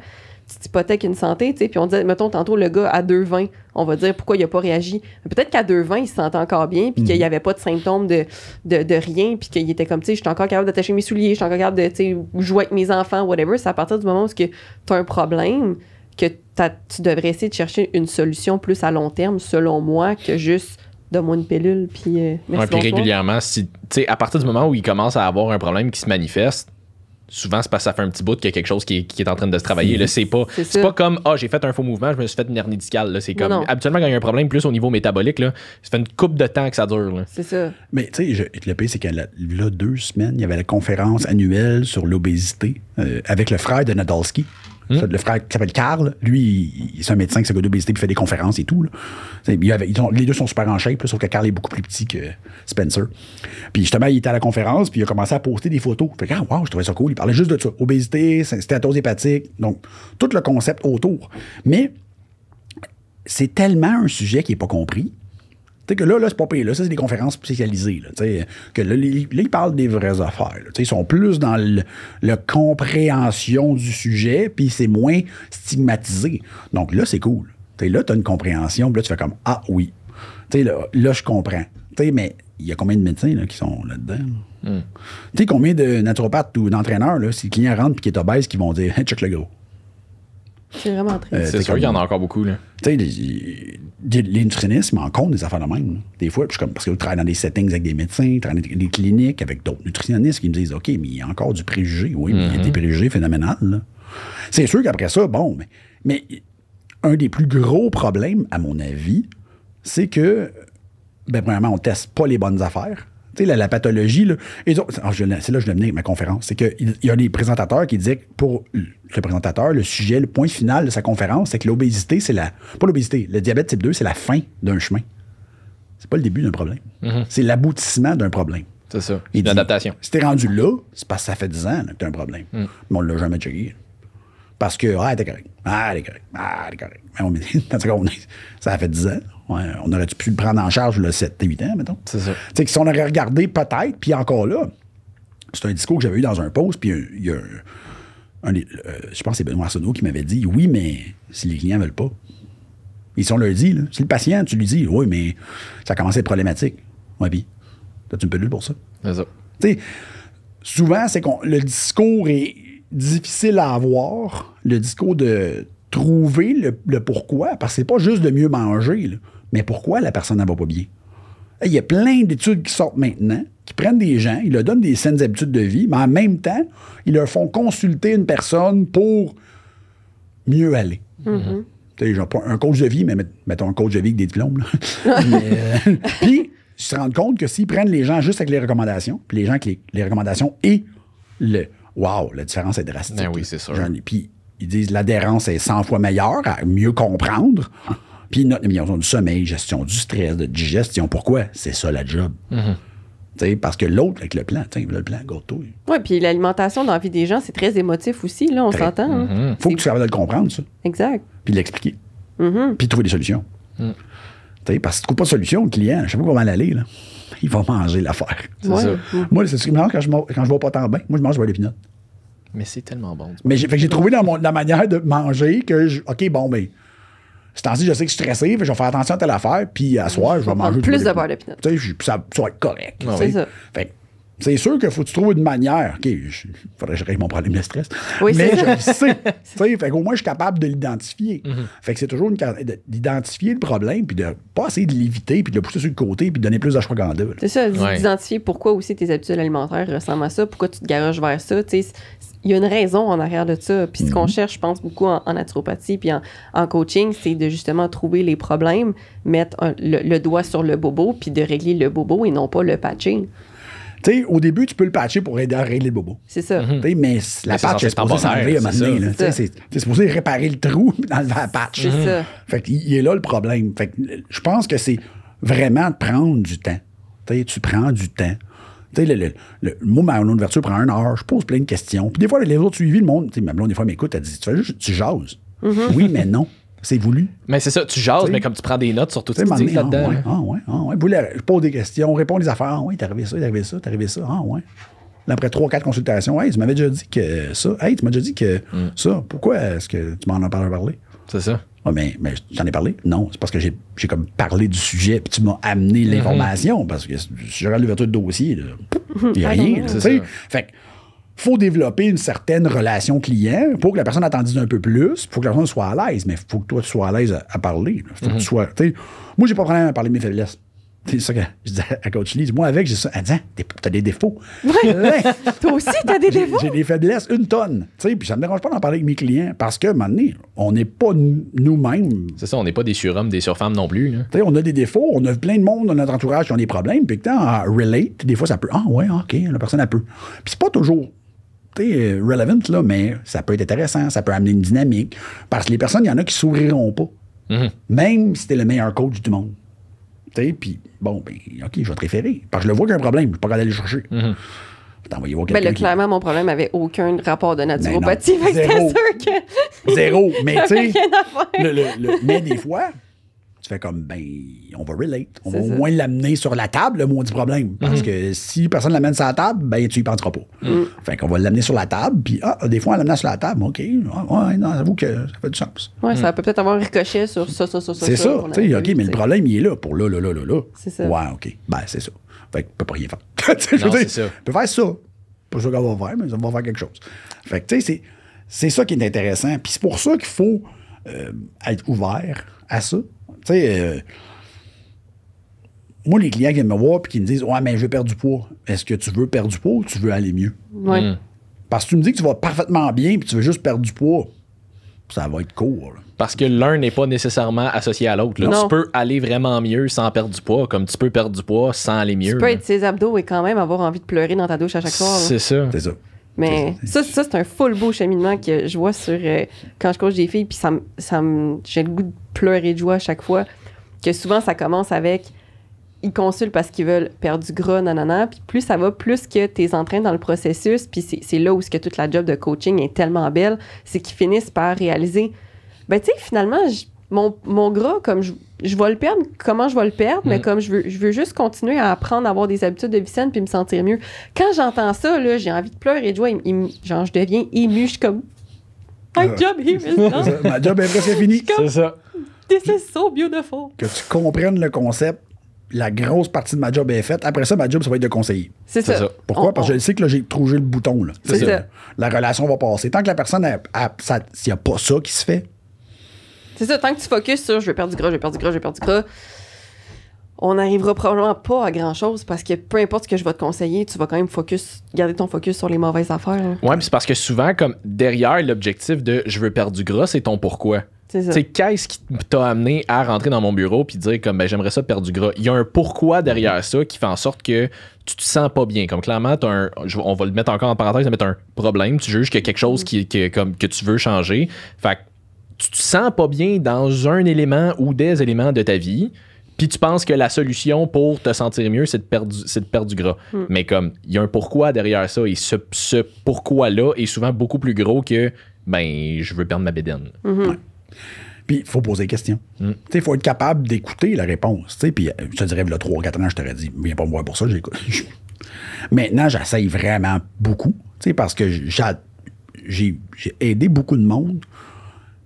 tu t'hypothèques une santé, tu sais. Puis on dit, mettons, tantôt, le gars à 2,20, on va dire pourquoi il n'a pas réagi. Peut-être qu'à 2,20, il se sentait encore bien, puis qu'il n'y avait pas de symptômes de, de, de rien, puis qu'il était comme, tu sais, je suis encore capable d'attacher mes souliers, je suis encore capable de, tu sais, jouer avec mes enfants, whatever. C'est à partir du moment où tu as un problème que tu devrais essayer de chercher une solution plus à long terme, selon moi, que juste donne-moi une pilule, puis euh, Ouais, merci, puis bonsoir. régulièrement, si, tu sais, à partir du moment où il commence à avoir un problème qui se manifeste, souvent c'est parce que ça fait un petit bout qu'il y a quelque chose qui est, qui est en train de se travailler. Là, c'est pas, C'est pas comme ah j'ai fait un faux mouvement, je me suis fait une hernie discale. Là, c'est comme non. habituellement quand il y a un problème plus au niveau métabolique, là, ça fait une coupe de temps que ça dure. là. C'est ça. Mais tu sais, je- le pire, c'est qu'il y a là, deux semaines, il y avait la conférence annuelle sur l'obésité euh, avec le frère de Nadolski. Ça, Le frère qui s'appelle Carl, lui, c'est un médecin qui s'occupe d'obésité puis fait des conférences et tout. là. Les deux sont super en shape, sauf que Carl est beaucoup plus petit que Spencer. Puis justement, il était à la conférence, puis il a commencé à poster des photos. Fait que, ah, wow, je trouvais ça cool. Il parlait juste de ça. Obésité, stéatose hépatique, donc tout le concept autour. Mais c'est tellement un sujet qui n'est pas compris. Sais que là, là c'est pas pire. Là, ça, c'est des conférences spécialisées. Là, que là, là, ils parlent des vraies affaires. là. Ils sont plus dans le compréhension du sujet, puis c'est moins stigmatisé. Donc là, c'est cool. Là, tu as une compréhension, puis là, tu fais comme Ah oui. Là, là, je comprends. Mais il y a combien de médecins là, qui sont là-dedans? là? Tu sais, combien de naturopathes ou d'entraîneurs, si le client rentre et qui est obèse, qui vont dire Hey, check le gros. C'est vraiment très. Euh, C'est sûr qu'il y en a encore beaucoup. Là. Tu sais, les, les- les nutritionnistes m'en comptent des affaires de même. là. Des fois, puis je suis comme, parce que je travaille dans des settings avec des médecins, je travaille dans des cliniques avec d'autres nutritionnistes qui me disent OK, mais il y a encore du préjugé. Oui, mais il y a des préjugés phénoménales. C'est sûr qu'après ça, bon, mais, mais un des plus gros problèmes, à mon avis, c'est que, ben, premièrement, on teste pas les bonnes affaires. Tu sais, la, la pathologie, là, et donc, c'est là que je le menais avec ma conférence, c'est qu'il y a des présentateurs qui disaient que pour le présentateur, le sujet, le point final de sa conférence, c'est que l'obésité, c'est la. Pas l'obésité, le diabète type 2, c'est la fin d'un chemin. C'est pas le début d'un problème. C'est l'aboutissement d'un problème. C'est ça. Il Une dit, adaptation. Si t'es rendu là, c'est parce que ça fait 10 ans là, que t'as un problème. Mais on l'a jamais checké. Parce que, ah, t'es correct. Ah, t'es correct. Ah, t'es correct. Mais on- est- ça a fait 10 ans. Ouais, on aurait pu le prendre en charge le 7 8 ans, mettons? C'est ça. Tu sais, que si on aurait regardé peut-être, puis encore là, c'est un discours que j'avais eu dans un post, puis il y a un, euh, je pense que c'est Benoît Arsenault qui m'avait dit oui, mais si les clients veulent pas. Et si on leur dit, là, si le patient, tu lui dis oui, mais ça commence à être problématique. Ouais, puis, t'as-tu une pilule pour ça? C'est ça. Tu sais, souvent, c'est qu'on le discours est difficile à avoir, le discours de trouver le, le pourquoi, parce que c'est pas juste de mieux manger, là, mais pourquoi la personne ne va pas bien? Il y a plein d'études qui sortent maintenant, qui prennent des gens, ils leur donnent des saines habitudes de vie, mais en même temps, ils leur font consulter une personne pour mieux aller. Tu sais, genre, pas un coach de vie, mais met- mettons un coach de vie avec des diplômes. euh, Puis, ils se rendent compte que s'ils prennent les gens juste avec les recommandations, puis les gens avec les, les recommandations et le wow, la différence est drastique. Ben oui, c'est sûr. J'en ai- Puis, ils disent l'adhérence est 100 fois meilleure, à mieux comprendre. Puis, notre, ils ont du sommeil, gestion du stress, de digestion. Pourquoi? C'est ça la job. Tu sais, parce que l'autre, avec le plan, tiens, le plan, go-to. Oui, puis l'alimentation dans la vie des gens, c'est très émotif aussi, là, on Très. s'entend. hein? Mhm. faut que tu sois capable de le comprendre, ça, Exact. puis de l'expliquer, Mhm. puis trouver des solutions. Mm. Tu sais, parce que si tu trouves pas de solution, le client, je sais pas comment l'aller, là, il va manger l'affaire. C'est Ouais. ça. Mhm. Moi, c'est ce qui me rend quand je, quand je vois pas tant bien. Moi, je mange des pinottes. Mais c'est tellement bon. Mais j'ai, trouvé dans mon, la manière de manger que, je- OK, bon, ben, ce temps-ci, je sais que je suis stressé, je vais faire attention à telle affaire, puis à soir, je vais manger plus de beurre de pinot. Tu sais, je- puis ça, ça va être correct. Ah. C'est ça. Fait que c'est sûr qu'il faut que tu trouves une manière. OK, il faudrait que je règle mon problème de stress. Oui, mais c'est je ça. le sais. fait qu'au moins, je suis capable de l'identifier. Mhm. Fait que c'est toujours une, d'identifier le problème, puis de pas essayer de l'éviter, puis de le pousser sur le côté, puis de donner plus d'ashwagandha. C'est ça, Ouais. d'identifier pourquoi aussi tes habitudes alimentaires ressemblent à ça, pourquoi tu te garages vers ça. tu sais, c- Il y a une raison en arrière de ça. Puis ce qu'on cherche, je pense, beaucoup en, en naturopathie puis en, en coaching, c'est de justement trouver les problèmes, mettre un- le, le doigt sur le bobo, puis de régler le bobo et non pas le patching. Tu sais, au début, tu peux le patcher pour aider à régler le bobo. C'est ça. Tu sais, Mais la Mais patch censé est être supposée s'enlever à un moment donné. C'est Tu sais, C'est c'est supposé réparer le trou puis enlever la patch. C'est ça. Fait qu'il il est là le problème. Fait que je pense que c'est vraiment de prendre du temps. Tu sais, tu prends du temps. Tu sais, le, le, le, moi, ma ouverture prend une heure, je pose plein de questions. Puis des fois, les autres suivis, le monde, tu sais, ma blonde, des fois, m'écoute, elle dit Tu fais juste, tu jases. Oui, mais non. C'est voulu. Mais c'est ça, tu jases, T'sais. mais comme tu prends des notes sur tout Tu ce m'amener, là-dedans. ah, ouais, ah, ouais, ah, ouais. Je pose des questions, on répond des affaires. Ah, ouais, t'es arrivé ça, t'es arrivé ça, t'es arrivé ça. Ah, ouais. Là, après trois, quatre consultations, hey, tu m'avais déjà dit que ça. Hey, tu m'as déjà dit que Mm. ça. Pourquoi est-ce que tu m'en as pas parlé? C'est ça. Ah, mais, mais j'en ai parlé? Non, c'est parce que j'ai j'ai comme parlé du sujet, puis tu m'as amené Mm-hmm. l'information, parce que si je regarde l'ouverture de dossier, il n'y a Ah, rien. tu C'est ça. Fait que, faut développer une certaine relation client pour que la personne attendisse un peu plus, pour que la personne soit à l'aise, mais il faut que toi, tu sois à l'aise à, à parler. Faut Mm-hmm. que tu sois. tu sais, moi, j'ai pas de problème à parler de mes faiblesses. C'est ça que je disais à Coach Lee. Moi, avec, j'ai ça. Elle dit, Hein, t'as des défauts. Ouais. Toi aussi, t'as des défauts? j'ai des faiblesses, une tonne. Tu sais, Puis ça me dérange pas d'en parler avec mes clients parce que, à un moment donné, on n'est pas nous-mêmes. C'est ça, on n'est pas des surhommes, des surfemmes non plus. là. Tu sais, on a des défauts, on a plein de monde dans notre entourage qui ont des problèmes, puis que on relate, des fois, ça peut. Ah, ouais, OK, la personne, elle peut. Puis c'est pas toujours. tu sais, relevant, là, mais ça peut être intéressant, ça peut amener une dynamique. Parce que les personnes, il y en a qui s'ouvriront pas. Mhm. Même si t'es le meilleur coach du monde. Tu sais, puis bon, ben, OK, je vais te référer. Parce que je le vois qu'il y a un problème, je suis pas capable d'aller le chercher. Je vais t'envoyer voir Ben quelqu'un là, qui- clairement, mon problème avait aucun rapport de naturopathie. non, fait que c'était zéro. sûr que. Zéro. Mais tu sais, mais des fois, fais comme, ben, on va relate. On va au ça. moins l'amener sur la table, le mot du problème. Parce que si personne l'amène sur la table, ben, tu y penseras pas. Fait qu'on va l'amener sur la table, puis, ah, des fois, on l'amène sur la table, OK. Ah, Ouais, non, j'avoue que ça fait du sens. Ouais, ça peut peut-être avoir un ricochet sur ça, ça, ça, ça. C'est ça, tu sais, OK, vu, mais le problème, il est là, pour là, là, là, là, là. C'est ça. Ouais, OK. Ben, c'est ça. Fait qu'on peut pas rien faire. Tu sais, je veux Non, dire, c'est ça. on peut faire ça. Pas sûr qu'on va faire, mais ça va faire quelque chose. Fait que, tu sais, c'est, c'est ça qui est intéressant. Puis c'est pour ça qu'il faut euh, être ouvert à ça. Tu sais, euh, moi, les clients qui viennent me voir et qui me disent Ouais, mais je veux perdre du poids. Est-ce que tu veux perdre du poids ou tu veux aller mieux? Ouais. Mm. Parce que tu me dis que tu vas parfaitement bien puis tu veux juste perdre du poids. Ça va être court. là. Parce que l'un n'est pas nécessairement associé à l'autre. Tu peux aller vraiment mieux sans perdre du poids, comme tu peux perdre du poids sans aller mieux. Tu peux là. être ses abdos et quand même avoir envie de pleurer dans ta douche à chaque soir. C'est ça. C'est ça. Mais ça, ça c'est un full beau cheminement que je vois sur euh, quand je coach des filles, puis ça, me- ça j'ai le goût de pleurer de joie à chaque fois. Que souvent, ça commence avec ils consultent parce qu'ils veulent perdre du gras, nanana. Puis plus ça va, plus que tu es en train dans le processus. Puis c'est, là où ce que toute la job de coaching est tellement belle, c'est qu'ils finissent par réaliser ben tu sais, finalement, mon, mon gras, comme je, je vais le perdre, comment je vais le perdre, mais Mm. comme je veux, je veux juste continuer à apprendre à avoir des habitudes de vie saine puis me sentir mieux. Quand j'entends ça, là, j'ai envie de pleurer de joie. il- il- genre, je deviens émue. Je suis comme, my Euh. job here is done. ça. Ma job est presque finie. C'est ça. This is so beautiful. que tu comprennes le concept, la grosse partie de ma job est faite. Après ça, ma job, ça va être de conseiller. C'est ça. ça. Pourquoi? On- Parce que je sais que là, j'ai trouvé le bouton. C'est sais, ça. La relation va passer. Tant que la personne, ça- s'il n'y a pas ça qui se fait, C'est ça, tant que tu focuses sur je vais perdre du gras, je vais perdre du gras, je vais perdre du gras, on n'arrivera probablement pas à grand chose parce que peu importe ce que je vais te conseiller, tu vas quand même focus, garder ton focus sur les mauvaises affaires. là. Ouais, puis c'est parce que souvent, comme derrière l'objectif de je veux perdre du gras, c'est ton pourquoi. C'est qu'est-ce qui t'a amené à rentrer dans mon bureau puis dire comme ben j'aimerais ça perdre du gras? Il y a un pourquoi derrière ça qui fait en sorte que tu te sens pas bien. Comme clairement, t'as un, on va le mettre encore en parenthèse, mettre un problème. Tu juges qu'il y a quelque chose qui, qui- comme, que tu veux changer. Fait que tu te sens pas bien dans un élément ou des éléments de ta vie. Puis tu penses que la solution pour te sentir mieux, c'est de perdre, du- c'est de perdre du gras. Mais comme, il y a un pourquoi derrière ça. Et ce, ce pourquoi-là est souvent beaucoup plus gros que, ben, je veux perdre ma bédaine. Puis, il faut poser des questions. Mm. Il faut être capable d'écouter la réponse. tu sais. Puis, euh, je te dirais, il y a 3-4 ans, je t'aurais dit, viens pas me voir pour ça, j'écoute. Maintenant, j'essaye vraiment beaucoup, tu sais, parce que j'ai aidé beaucoup de monde.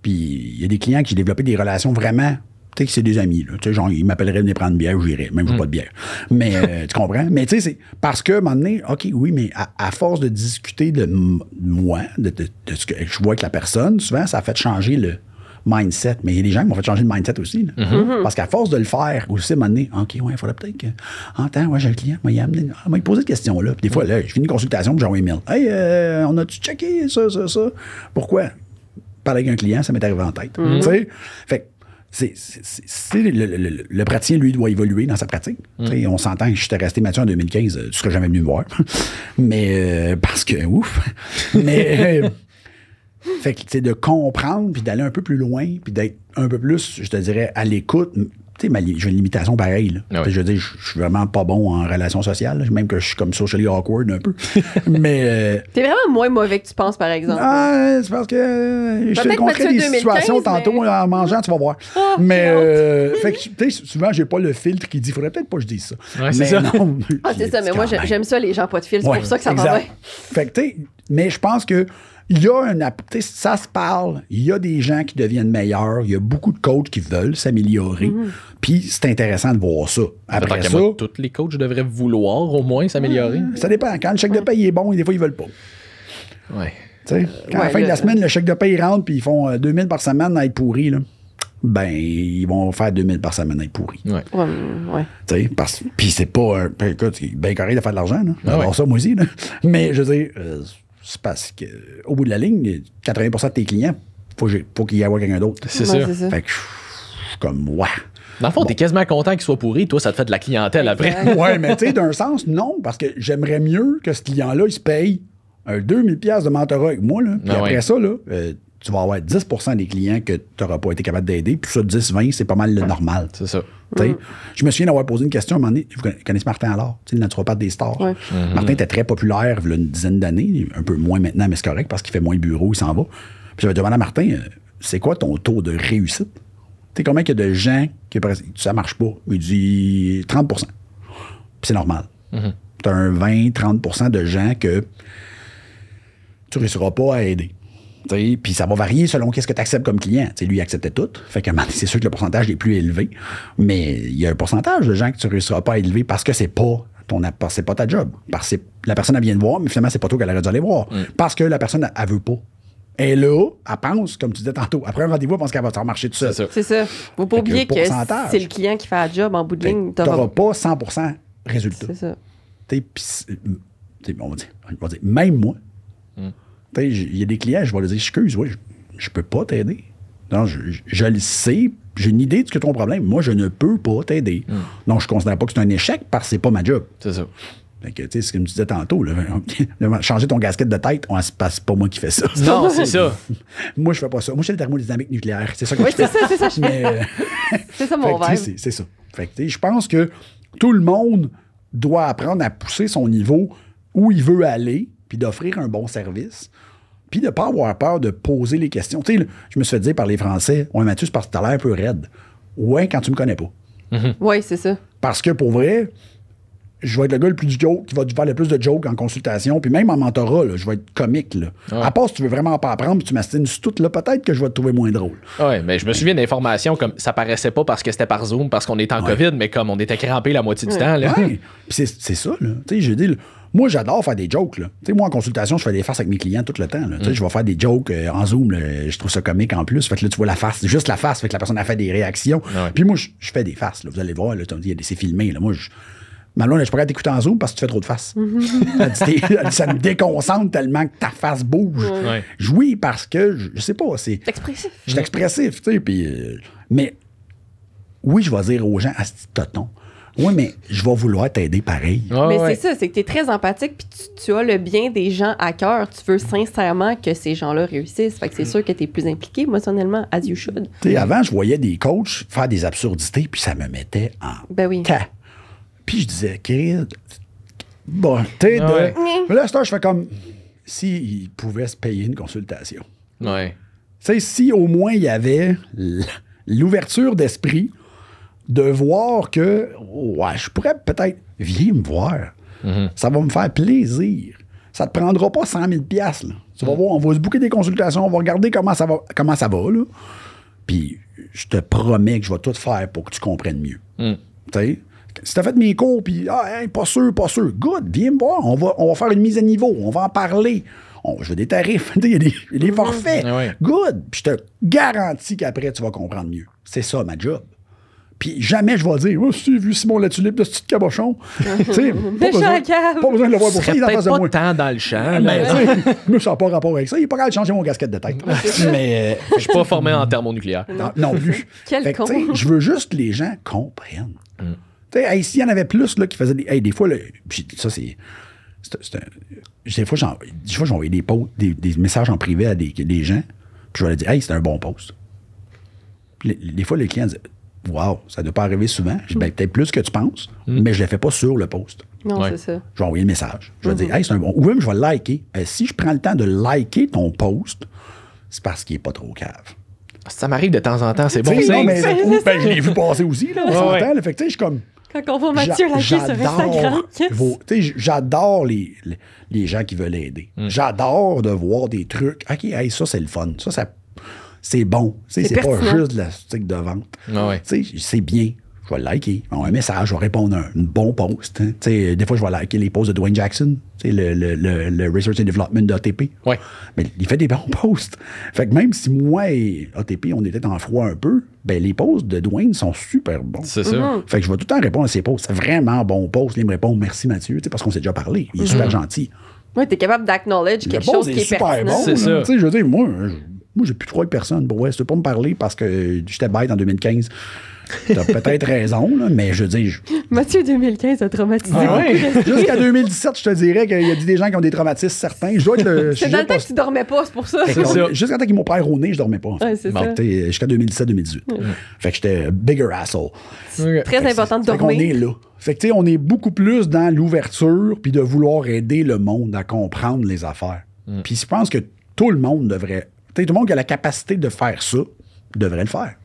Puis, il y a des clients qui développé des relations vraiment. Tu sais, que c'est des amis. Là. Tu sais, genre, ils m'appelleraient de venir prendre une bière, j'irais. Même, je pas de bière. Mais, euh, tu comprends? Mais, tu sais, c'est parce que, à un moment donné, OK, oui, mais à, à force de discuter de moi, de, de- de ce que je vois avec la personne, souvent, ça a fait changer le mindset. Mais il y a des gens qui m'ont fait changer le mindset aussi. là. Parce qu'à force de le faire aussi, à un moment donné, OK, ouais, il faudrait peut-être que. Entends, ouais, j'ai un client, moi, il m'a amené- ah, m'a posé cette question-là. Puis des fois, là, je finis une consultation, puis j'envoie un email. Hey, euh, on a-tu checké ça, ça, ça? Pourquoi? Parler avec un client, ça m'est arrivé en tête. Tu sais? Fait que c'est, le, le- le- le praticien, lui, doit évoluer dans sa pratique. Sais, On s'entend que j'étais resté Mathieu en 2015, euh, tu serais jamais venu me voir. Mais, euh, parce que, ouf. Mais, euh, fait que, de comprendre, puis d'aller un peu plus loin, puis d'être un peu plus, je te dirais, à l'écoute. Ma j'ai une limitation pareille. là. Ah Je veux dire, je suis vraiment pas bon en relations sociales, là, même que je suis comme socially awkward un peu. Mais, euh, T'es vraiment moins mauvais que tu penses, par exemple. ah, c'est parce que euh, je te Mathieu des 2015, situations tantôt en mangeant, tu vas voir. Ah, mais euh, fait que tu sais, souvent j'ai pas le filtre qui dit faudrait peut-être pas que je dise ça. Ouais, c'est mais ça. non. Ah, c'est ça, mais moi, j'aime ça, les gens pas de fil. C'est Ouais, pour ça que ça va bien. Fait que, tu sais, mais je pense que il y a un. app- tu sais, Ça se parle. Il y a des gens qui deviennent meilleurs. Il y a beaucoup de coachs qui veulent s'améliorer. Mhm. Puis c'est intéressant de voir ça. Après ça, moi, tous les coachs devraient vouloir au moins s'améliorer. ça dépend. Quand le chèque de paye est bon, des fois, ils veulent pas. Ouais. Tu sais, quand à la fin de la semaine, le chèque de paye rentre puis ils font euh, 2000 par semaine à être pourris, là, ben, ils vont faire 2000 par semaine à être pourris. Ouais. Ouais, mm, ouais. Tu sais, parce Puis c'est pas. un- ben, écoute, c'est bien correct de faire de l'argent, là. Ah Alors ouais. ça, moi aussi, là. Mais je veux dire, euh, c'est parce que au bout de la ligne, 80% de tes clients, faut, faut qu'il y ait quelqu'un d'autre. C'est Ouais, ça. Fait que je suis comme, ouais. Dans le fond, t'es quasiment content qu'il soit pourri. Toi, ça te fait de la clientèle après. Ouais, mais tu sais, d'un sens, non, parce que j'aimerais mieux que ce client-là, il se paye un 2000 pièces de mentorat avec moi, là. Puis Ah après ouais. ça, là, euh, tu vas avoir 10% des clients que tu n'auras pas été capable d'aider. Puis ça, 10-20, c'est pas mal le normal. C'est ça. Je me souviens d'avoir posé une question à un moment donné. Vous conna- connaissez Martin alors, tu sais, le naturopathe des stars. Ouais. Martin était très populaire il y a une dizaine d'années, un peu moins maintenant, mais c'est correct parce qu'il fait moins de bureau, il s'en va. Puis j'avais demandé à Martin, euh, c'est quoi ton taux de réussite? Tu sais, combien il y a de gens qui ça marche pas? Il dit 30 Puis c'est normal. Tu as un 20-30% de gens que tu réussiras pas à aider. Tu Puis ça va varier selon qu'est-ce que tu acceptes comme client. Tu sais, lui, il acceptait tout. Fait donné, c'est sûr que le pourcentage est plus élevé. Mais il y a un pourcentage de gens que tu ne réussiras pas à élever parce que c'est pas ton c'est pas ta job. Parce que la personne, elle vient te voir, mais finalement, c'est pas toi qu'elle aurait dû aller voir. Parce que la personne, elle, elle veut pas. Et là, elle pense, comme tu disais tantôt, après un rendez-vous, elle pense qu'elle va te faire marcher tout seul. C'est ça. C'est ça. Faut pas que oublier que c'est le client qui fait la job en bout de ligne. que t'auras t'auras- pas 100% résultat. C'est ça. Tu pis tu on va dire, on va dire, même moi, Hmm. Il y a des clients, je vais leur dire, excuse, oui, je, je peux pas t'aider. Non, je, je- je le sais, j'ai une idée de ce que ton problème. Moi, je ne peux pas t'aider. Hmm. Donc, je considère pas que c'est un échec parce que c'est pas ma job. C'est ça. Fait que, tu sais, c'est comme tu disais tantôt, là, changer ton gasket de tête, on, c'est pas c'est pas moi qui fais ça. Non, c'est ça. moi, je fais pas ça. Moi, je fais la thermodynamique nucléaire. C'est ça que Oui, je c'est fais. ça, c'est ça, fais. Mais, euh, C'est ça mon que, rêve. c'est- C'est ça. Fait que, je pense que tout le monde doit apprendre à pousser son niveau où il veut aller, puis d'offrir un bon service, puis de ne pas avoir peur de poser les questions. Tu sais, je me suis fait dire par les Français, Ouais, Mathieu, c'est parce que tu as l'air un peu raide. Ouais, quand tu me connais pas. Oui, c'est ça. Parce que pour vrai, je vais être le gars le plus joke, qui va faire le plus de jokes en consultation, puis même en mentorat, là, je vais être comique. Là. À part si tu veux vraiment pas apprendre, puis tu m'astines sur tout, là, peut-être que je vais te trouver moins drôle. Ouais, mais je me souviens d'informations comme ça paraissait pas parce que c'était par Zoom, parce qu'on était en COVID, mais comme on était crampé la moitié du temps. Là. Ouais. Puis c'est c'est ça, là. Tu sais, je dis, là, moi, j'adore faire des jokes, là. Tu sais, moi, en consultation, je fais des farces avec mes clients tout le temps, là. Tu sais, je vais faire des jokes euh, en Zoom, là. Je trouve ça comique en plus. Fait que là, tu vois la face, juste la face. Fait que la personne a fait des réactions. Puis moi, je fais des farces, là. Vous allez voir, là. c'est filmé, là. Moi, je. Ma blonde, je pourrais t'écouter en Zoom parce que tu fais trop de faces. Elle dit, T'es- elle dit, ça me déconcentre tellement que ta face bouge. Ouais. Je- Oui, parce que, je, je sais pas, c'est. C'est expressif. Je suis expressif, tu sais, puis... euh, mais oui, je vais dire aux gens, à ce toton, Oui, mais je vais vouloir t'aider pareil. Ouais, Mais ouais. c'est ça, c'est que tu es très empathique puis tu, tu as le bien des gens à cœur. Tu veux sincèrement que ces gens-là réussissent. Fait que c'est sûr que tu es plus impliqué émotionnellement, as you should. Tu sais, Avant, je voyais des coachs faire des absurdités, puis ça me mettait en Ben oui. Puis je disais, Kid, bon, tu sais, de- Ouais. Là, je fais comme s'ils pouvaient se payer une consultation. Ouais. Tu sais, si au moins il y avait l'ouverture d'esprit de voir que, ouais, je pourrais peut-être, viens me voir. Ça va me faire plaisir. Ça te prendra pas 100 000 piastres, là. Tu vas voir, on va se bouquer des consultations, on va regarder comment ça va, comment ça va, là. Puis je te promets que je vais tout faire pour que tu comprennes mieux. Tu sais, si t'as fait mes cours, puis ah, hey, pas sûr, pas sûr, good, viens me voir, on va, on va faire une mise à niveau, on va en parler. On- je veux des tarifs, il y a des, des forfaits. Ah ouais. Good, puis je te garantis qu'après, tu vas comprendre mieux. C'est ça, ma job. Puis jamais je vais dire, oh, si, vu Simon la tulipe de ce petit cabochon. tu sais, pas, besoin- cave. pas besoin de le voir pour ça, il est en face de pas moi. tant dans le champ. Mais, tu sais, moi, ça n'a pas rapport avec ça. Il n'est pas capable de changer mon casquette de tête. Mais euh, Je suis pas formé en thermonucléaire. non, non plus. Quel Fait con. tu Je veux juste que les gens comprennent. Tu sais, hey, s'il y en avait plus là, qui faisaient des. hey, des fois, là, puis ça, c'est. c'est- c'est un- des fois, j'en- des fois, j'envoie des, posts- des, des messages en privé à des, des gens, puis je vais leur dire, hey, c'est un bon post. Puis les- des fois, les clients disent, wow, ça ne doit pas arriver souvent. Je dis, ben, peut-être plus que tu penses, mais je ne le fais pas sur le post. Non, Ouais. c'est ça. Je vais envoyer le message. Je vais dire, hey, c'est un bon. Ou même, je vais liker. Euh, si je prends le temps de liker ton post, c'est parce qu'il n'est pas trop cave. Ça m'arrive de temps en temps, c'est bon non, mais, C'est ben, je l'ai vu passer aussi, là, on s'entend. ouais. là. Fait que, tu sais, je suis comme. Quand on voit Mathieu sur Instagram. yes. j'adore les, les, les gens qui veulent aider. Mm. J'adore de voir des trucs. OK, hey, ça, c'est le fun. Ça, ça c'est bon. C'est C'est pas juste de la stick de vente. Ah ouais. C'est bien. Je vais le liker. Un message, je vais répondre à un, bon post. hein. Tu sais, des fois, je vais liker les posts de Dwayne Jackson, tu sais, le, le, le, le Research and Development d'ATP. Ouais. Mais il fait des bons posts. Fait que même si moi et ATP, on était en froid un peu, ben les posts de Dwayne sont super bons. C'est ça. Mm-hmm. Fait que je vais tout le temps répondre à ses posts. C'est vraiment bon post. Il me répond merci Mathieu, tu sais, parce qu'on s'est déjà parlé. Il est super gentil. Ouais, t'es capable d'acknowledge Le quelque chose qui est super pertinent. bon. C'est là. ça. Tu sais, je veux dire, moi, je- moi j'ai plus trop avec personne. Bon, ouais, veux pas me parler parce que j'étais bête en 2015, t'as peut-être raison, là, mais je veux dire, je- Mathieu 2015 a traumatisé Ah ouais? jusqu'à 2017, je te dirais qu'il y a des gens qui ont des traumatismes certains. Je dois être le. C'est dans le temps pas- que tu dormais pas, c'est pour ça. Jusqu'à temps qu'ils m'ont père au nez, je dormais pas. en fait. Ouais, Jusqu'à 2017-2018. Fait que j'étais bigger asshole. Très important de Fait qu'on est dormir. là. Fait que, tu sais, on est beaucoup plus dans l'ouverture puis de vouloir aider le monde à comprendre les affaires. Puis je pense que tout le monde devrait. Tu sais, tout le monde qui a la capacité de faire ça devrait le faire.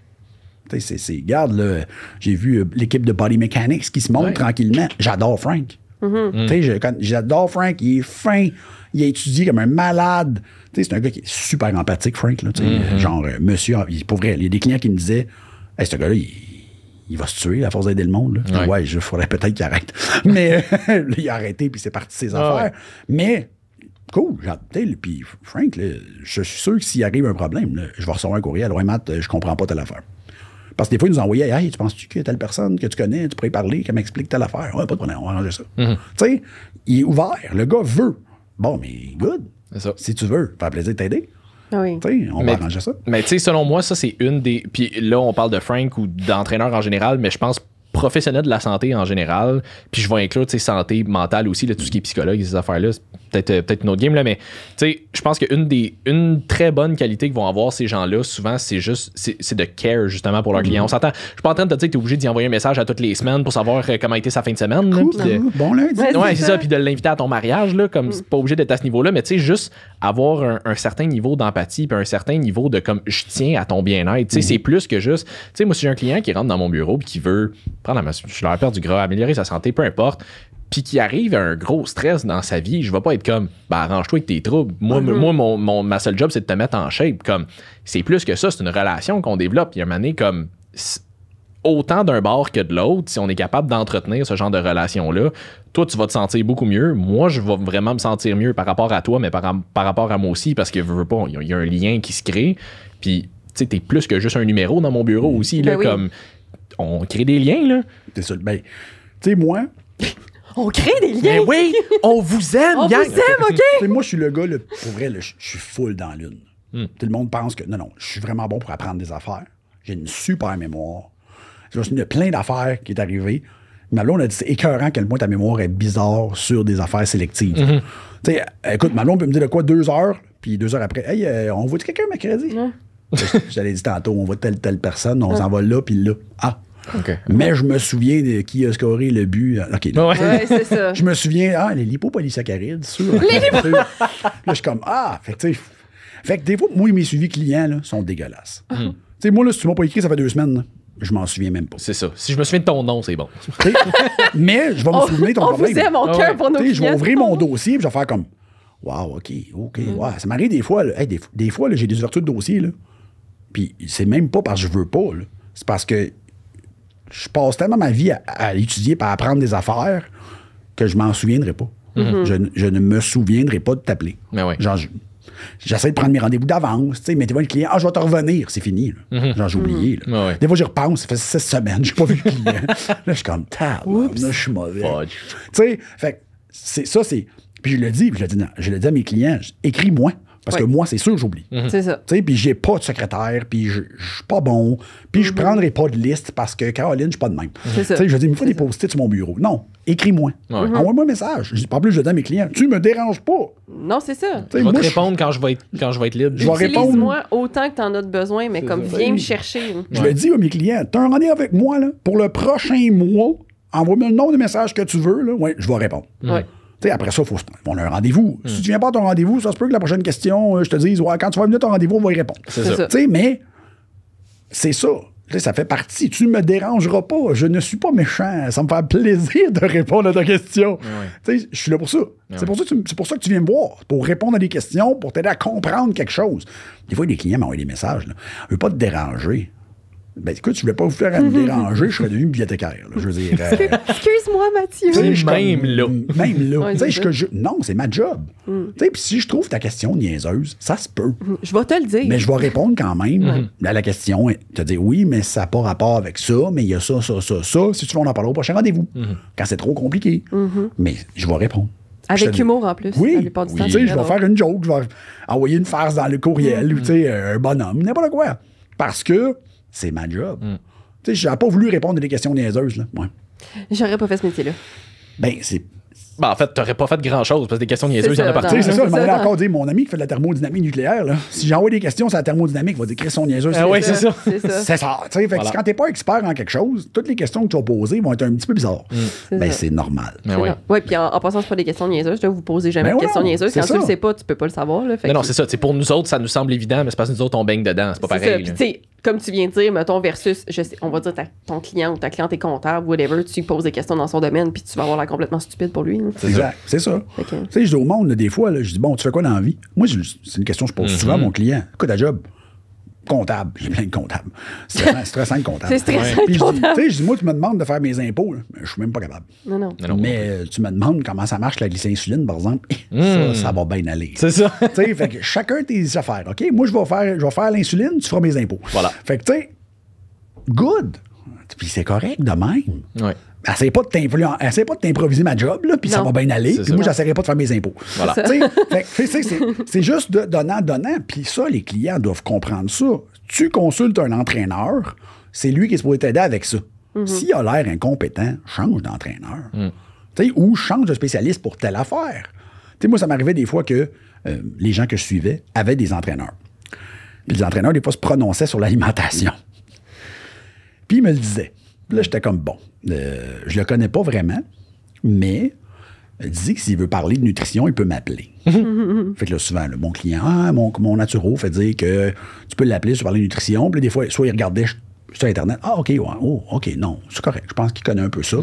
C'est- là, j'ai vu euh, l'équipe de Body Mechanics qui se monte Ouais. tranquillement. J'adore Frank. Mm-hmm. Tu sais, je- quand- j'adore Frank. Il est fin. Il a étudié comme un malade. Tu sais, c'est un gars qui est super empathique, Frank. Là, tu sais, Genre, euh, monsieur, il- pour vrai, il y a des clients qui me disaient Hey, ce gars-là, il, il va se tuer à force d'aider le monde. Là. Ouais. Ouais, il faudrait peut-être qu'il arrête. Mais là, il a arrêté, puis c'est parti de ses Ah affaires. Mais, cool. Puis, Frank, là, je suis sûr que s'il arrive un problème, là, je vais recevoir un courriel. Ouais, Matt, euh, je comprends pas telle affaire. Parce que des fois, ils nous envoyaient Hey, tu penses-tu que telle personne que tu connais, tu pourrais y parler, qu'elle m'explique telle affaire? Ouais, pas de problème, on va arranger ça. Mhm. Tu sais, il est ouvert. Le gars veut. Bon, mais good. C'est ça. Si tu veux, ça fait plaisir de t'aider. Ah oui. Tu sais, on Mais- va arranger ça. Mais tu sais, selon moi, ça, c'est une des. Puis là, on parle de Frank ou d'entraîneur en général, mais je pense professionnel de la santé en général. Puis je vais inclure, tu sais, santé mentale aussi, là, tout ce qui est psychologue et ces affaires-là. Peut-être euh, peut-être une autre game, là, mais je pense qu'une des. Une très bonne qualité que vont avoir ces gens-là, souvent, c'est juste. C'est de care, justement, pour leurs clients. On s'entend. Je suis pas en train de te dire que tu es obligé d'y envoyer un message à toutes les semaines pour savoir euh, comment a été sa fin de semaine. là, Cool, de- bon lundi. Ouais, Ouais, c'est ça. Puis de l'inviter à ton mariage, là, comme c'est pas obligé d'être à ce niveau-là, mais tu sais, juste avoir un, un certain niveau d'empathie, puis un certain niveau de comme je tiens à ton bien-être. C'est plus que juste. Tu sais, moi, si j'ai un client qui rentre dans mon bureau puis qui veut prendre la masse, je leur perdre du gras, améliorer sa santé, peu importe. Puis qui arrive à un gros stress dans sa vie, je vais pas être comme, bah arrange-toi avec tes troubles. Moi, moi mon, mon- ma seule job, c'est de te mettre en shape. Comme, c'est plus que ça, c'est une relation qu'on développe. Il y a un moment donné, comme, autant d'un bord que de l'autre, si on est capable d'entretenir ce genre de relation-là, toi, tu vas te sentir beaucoup mieux. Moi, je vais vraiment me sentir mieux par rapport à toi, mais par, par rapport à moi aussi, parce que veux, veux pas, il y a- il y, a un lien qui se crée. Puis, tu sais, t'es plus que juste un numéro dans mon bureau aussi, là, Ben oui. comme on crée des liens, là. C'est ça. Ben, tu sais, moi, On crée des liens. Ben oui, on vous aime, On gang. vous aime, OK? Tu sais, moi, je suis le gars, le, pour vrai, je je suis full dans l'une. Tout le monde pense que non, non, je suis vraiment bon pour apprendre des affaires. J'ai une super mémoire. Il y a plein d'affaires qui est arrivé. Ma blonde a dit c'est écœurant à quel point ta mémoire est bizarre sur des affaires sélectives. Tu sais, écoute, ma blonde peut me dire de quoi deux heures, puis deux heures après, hey, euh, on voit quelqu'un mercredi? Je t'avais dit tantôt, on voit telle, telle personne, on s'en va là, puis là. Ah. OK. Mais je me souviens de qui a scoré le but. OK. là. Ouais. Ouais, c'est ça. Je me souviens, ah, les lipopolysaccharides, sûr. là, je suis comme, ah, fait que, fait que des fois, moi, mes suivis clients, là, sont dégueulasses. Tu sais, moi, là, si tu m'as pas écrit, ça fait deux semaines, là, je m'en souviens même pas. C'est ça. Si je me souviens de ton nom, c'est bon. Mais je vais me souvenir de ton on problème. vous aime, on Ah cœur ouais. pour nos Tu sais, je vais ouvrir mon dossier puis je vais faire comme Wow, OK, OK, ouais. Ça m'arrive des fois, là, hey, des, des fois, là, j'ai des ouvertures de dossier, là. Puis c'est même pas parce que je veux pas, là. C'est parce que je passe tellement ma vie à, à étudier et à apprendre des affaires que je m'en souviendrai pas. je, ne- je ne me souviendrai pas de t'appeler. Mais. Genre, je- J'essaie de prendre mes rendez-vous d'avance. Tu sais, mettez-moi le client. Ah, je vais te revenir. C'est fini. là. Genre, j'ai oublié. là. Ouais, ouais. Des fois, j'y repense. Ça fait six semaines. J'ai pas vu le client. là, je suis comme. Là, je suis mauvais. Tu sais, fait ça, c'est. Puis je le dis, puis je le dis, non, je le dis à mes clients, écris-moi. Parce que moi, c'est sûr, j'oublie. C'est ça. Tu sais, puis j'ai pas de secrétaire, puis je je suis pas bon, puis je prendrai pas de liste parce que Caroline, je suis pas de même. C'est ça. Tu sais, je dis, il me faut des post-it sur mon bureau. Non, écris-moi. Ouais. Envoie-moi un message. Je dis, En plus, je dis à mes clients, tu me déranges pas. Non, c'est ça. Tu sais, Je vais moi, te répondre quand je vais être, quand je vais être libre. Je vais répondre. Utilise-moi autant que t'en as de besoin, mais comme ça. viens me chercher. Je le dis à mes clients, t'as un rendez-vous avec moi, là, pour le prochain mois, envoie-moi le nombre de messages que tu veux, là, ouais, je vais répondre. Ouais. Tu sais, après ça, faut se- on a un rendez-vous. Si tu viens pas à ton rendez-vous, ça se peut que la prochaine question, euh, je te dise, ouais, quand tu vas venir à ton rendez-vous, on va y répondre. C'est ça. ça. Tu sais, mais c'est ça. Ça fait partie. Tu ne me dérangeras pas. Je ne suis pas méchant. Ça me fait plaisir de répondre à ta question. Je suis là pour ça. c'est, pour ça que tu- c'est pour ça que tu viens me voir. Pour répondre à des questions, pour t'aider à comprendre quelque chose. Des fois, des clients m'envoient des messages. Là. Je veux pas te déranger. Ben écoute, je voulais pas vous faire me déranger, je serais devenu bibliothécaire. là. Je veux dire. euh, Excuse-moi, Mathieu. Même là. Même là. Ouais, Tu sais, c'est je- non, c'est ma job. Tu sais, puis si je trouve ta question niaiseuse, ça se peut. Je vais te le dire. Mais je vais répondre quand même à la question. et Te dire oui, mais ça n'a pas rapport avec ça, mais il y a ça, ça, ça, ça. Si tu veux, on en parlera au prochain rendez-vous. Quand c'est trop compliqué. Mais je vais répondre. Avec humour en plus. Oui, Tu sais, je vais faire une joke, je vais envoyer une farce dans le courriel, ou tu sais, un bonhomme, n'importe quoi. Parce que c'est ma job. Tu sais, j'ai pas voulu répondre à des questions niaiseuses, là. Ouais. J'aurais pas fait ce métier-là. Ben, c'est Ben, en fait, t'aurais pas fait grand chose parce que des questions niaiseuses, il y en a partout. Tu c'est ça, je m'en ça. encore dire, mon ami qui fait de la thermodynamique nucléaire, là, si j'envoie des questions sur la thermodynamique, il va dire Christ, niaiseuse. Ah ouais, c'est ça. C'est ça. Tu sais, fait que Voilà. quand t'es pas expert en quelque chose, toutes les questions que tu vas poser vont être un petit peu bizarres. C'est Ben, c'est normal. Mais C'est ouais. puis en, en passant, c'est pas des questions niaiseuses. Là, vous posez jamais Ben de ouais, questions niaiseuses. c'est Quand tu ça. le sais pas, tu peux pas le savoir. Là, fait Non, non, c'est ça. Tu pour nous autres, ça nous semble évident, mais c'est parce que nous autres, on baigne dedans. C'est pas pareil. Comme tu viens de dire, mettons, versus, je sais, on va dire ta- ton client ou ta cliente est comptable, whatever, tu lui poses des questions dans son domaine, puis tu vas avoir l'air complètement stupide pour lui. C'est exact. C'est ça. Tu sais, je dis au monde, des fois, là, je dis, bon, tu fais quoi dans la vie? Moi, c'est une question que je pose souvent à mon client. Quoi ta job? Comptable. J'ai plein de comptables. C'est stressant, de comptable. C'est stressant, Puis je dis, comptable. tu sais, je dis, moi, tu me demandes de faire mes impôts. là. Je suis même pas capable. Non, non. Non, non. Mais euh, tu me demandes comment ça marche la glycinsuline, par exemple. Ça, ça va bien aller. C'est ça. tu sais, fait que chacun tes affaires, OK? Moi, je vais faire, je vais faire l'insuline, tu feras mes impôts. Voilà. Fait que, tu sais, good. Puis c'est correct de même. Ouais. Essaye pas de t'improviser ma job, là, puis ça va bien aller. Puis moi, j'essaierai pas de faire mes impôts. Voilà. C'est, juste de donnant, donnant. Puis ça, les clients doivent comprendre ça. Tu consultes un entraîneur, c'est lui qui est supposé t'aider avec ça. S'il a l'air incompétent, change d'entraîneur. Tu sais, ou change de spécialiste pour telle affaire. Tu sais, moi, ça m'arrivait des fois que euh, les gens que je suivais avaient des entraîneurs. Puis les entraîneurs, des fois, se prononçaient sur l'alimentation. Puis il me le disait. Puis là, j'étais comme, bon, euh, je le connais pas vraiment, mais il dit que s'il veut parler de nutrition, il peut m'appeler. fait que là, souvent, là, mon client, ah, mon, mon naturo fait dire que tu peux l'appeler sur parler de nutrition. Puis là, des fois, soit il regardait sur Internet, ah, OK, ouais, oh, OK, non, c'est correct, je pense qu'il connaît un peu ça.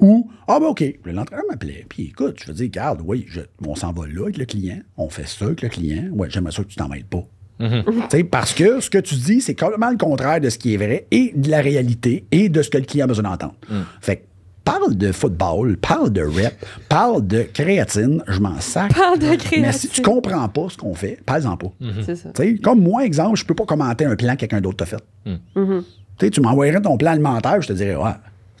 Ou, ah, ben, OK, l'entraîneur m'appelait. Puis écoute, je veux dire, regarde, oui, je- on s'en va là avec le client, on fait ça avec le client. Ouais, j'aimerais ça que tu t'en mêles pas. Tu sais, Parce que ce que tu dis, c'est complètement le contraire de ce qui est vrai et de la réalité et de ce que le client a besoin d'entendre. Fait que parle de football, parle de rep, parle de créatine, je m'en sac. Parle de Mais si créatine. tu comprends pas ce qu'on fait, parle-en pas. C'est ça. Tu sais, Comme moi, exemple, je peux pas commenter un plan que quelqu'un d'autre t'a fait. Tu sais, Tu m'envoyerais ton plan alimentaire, je te dirais, ouais,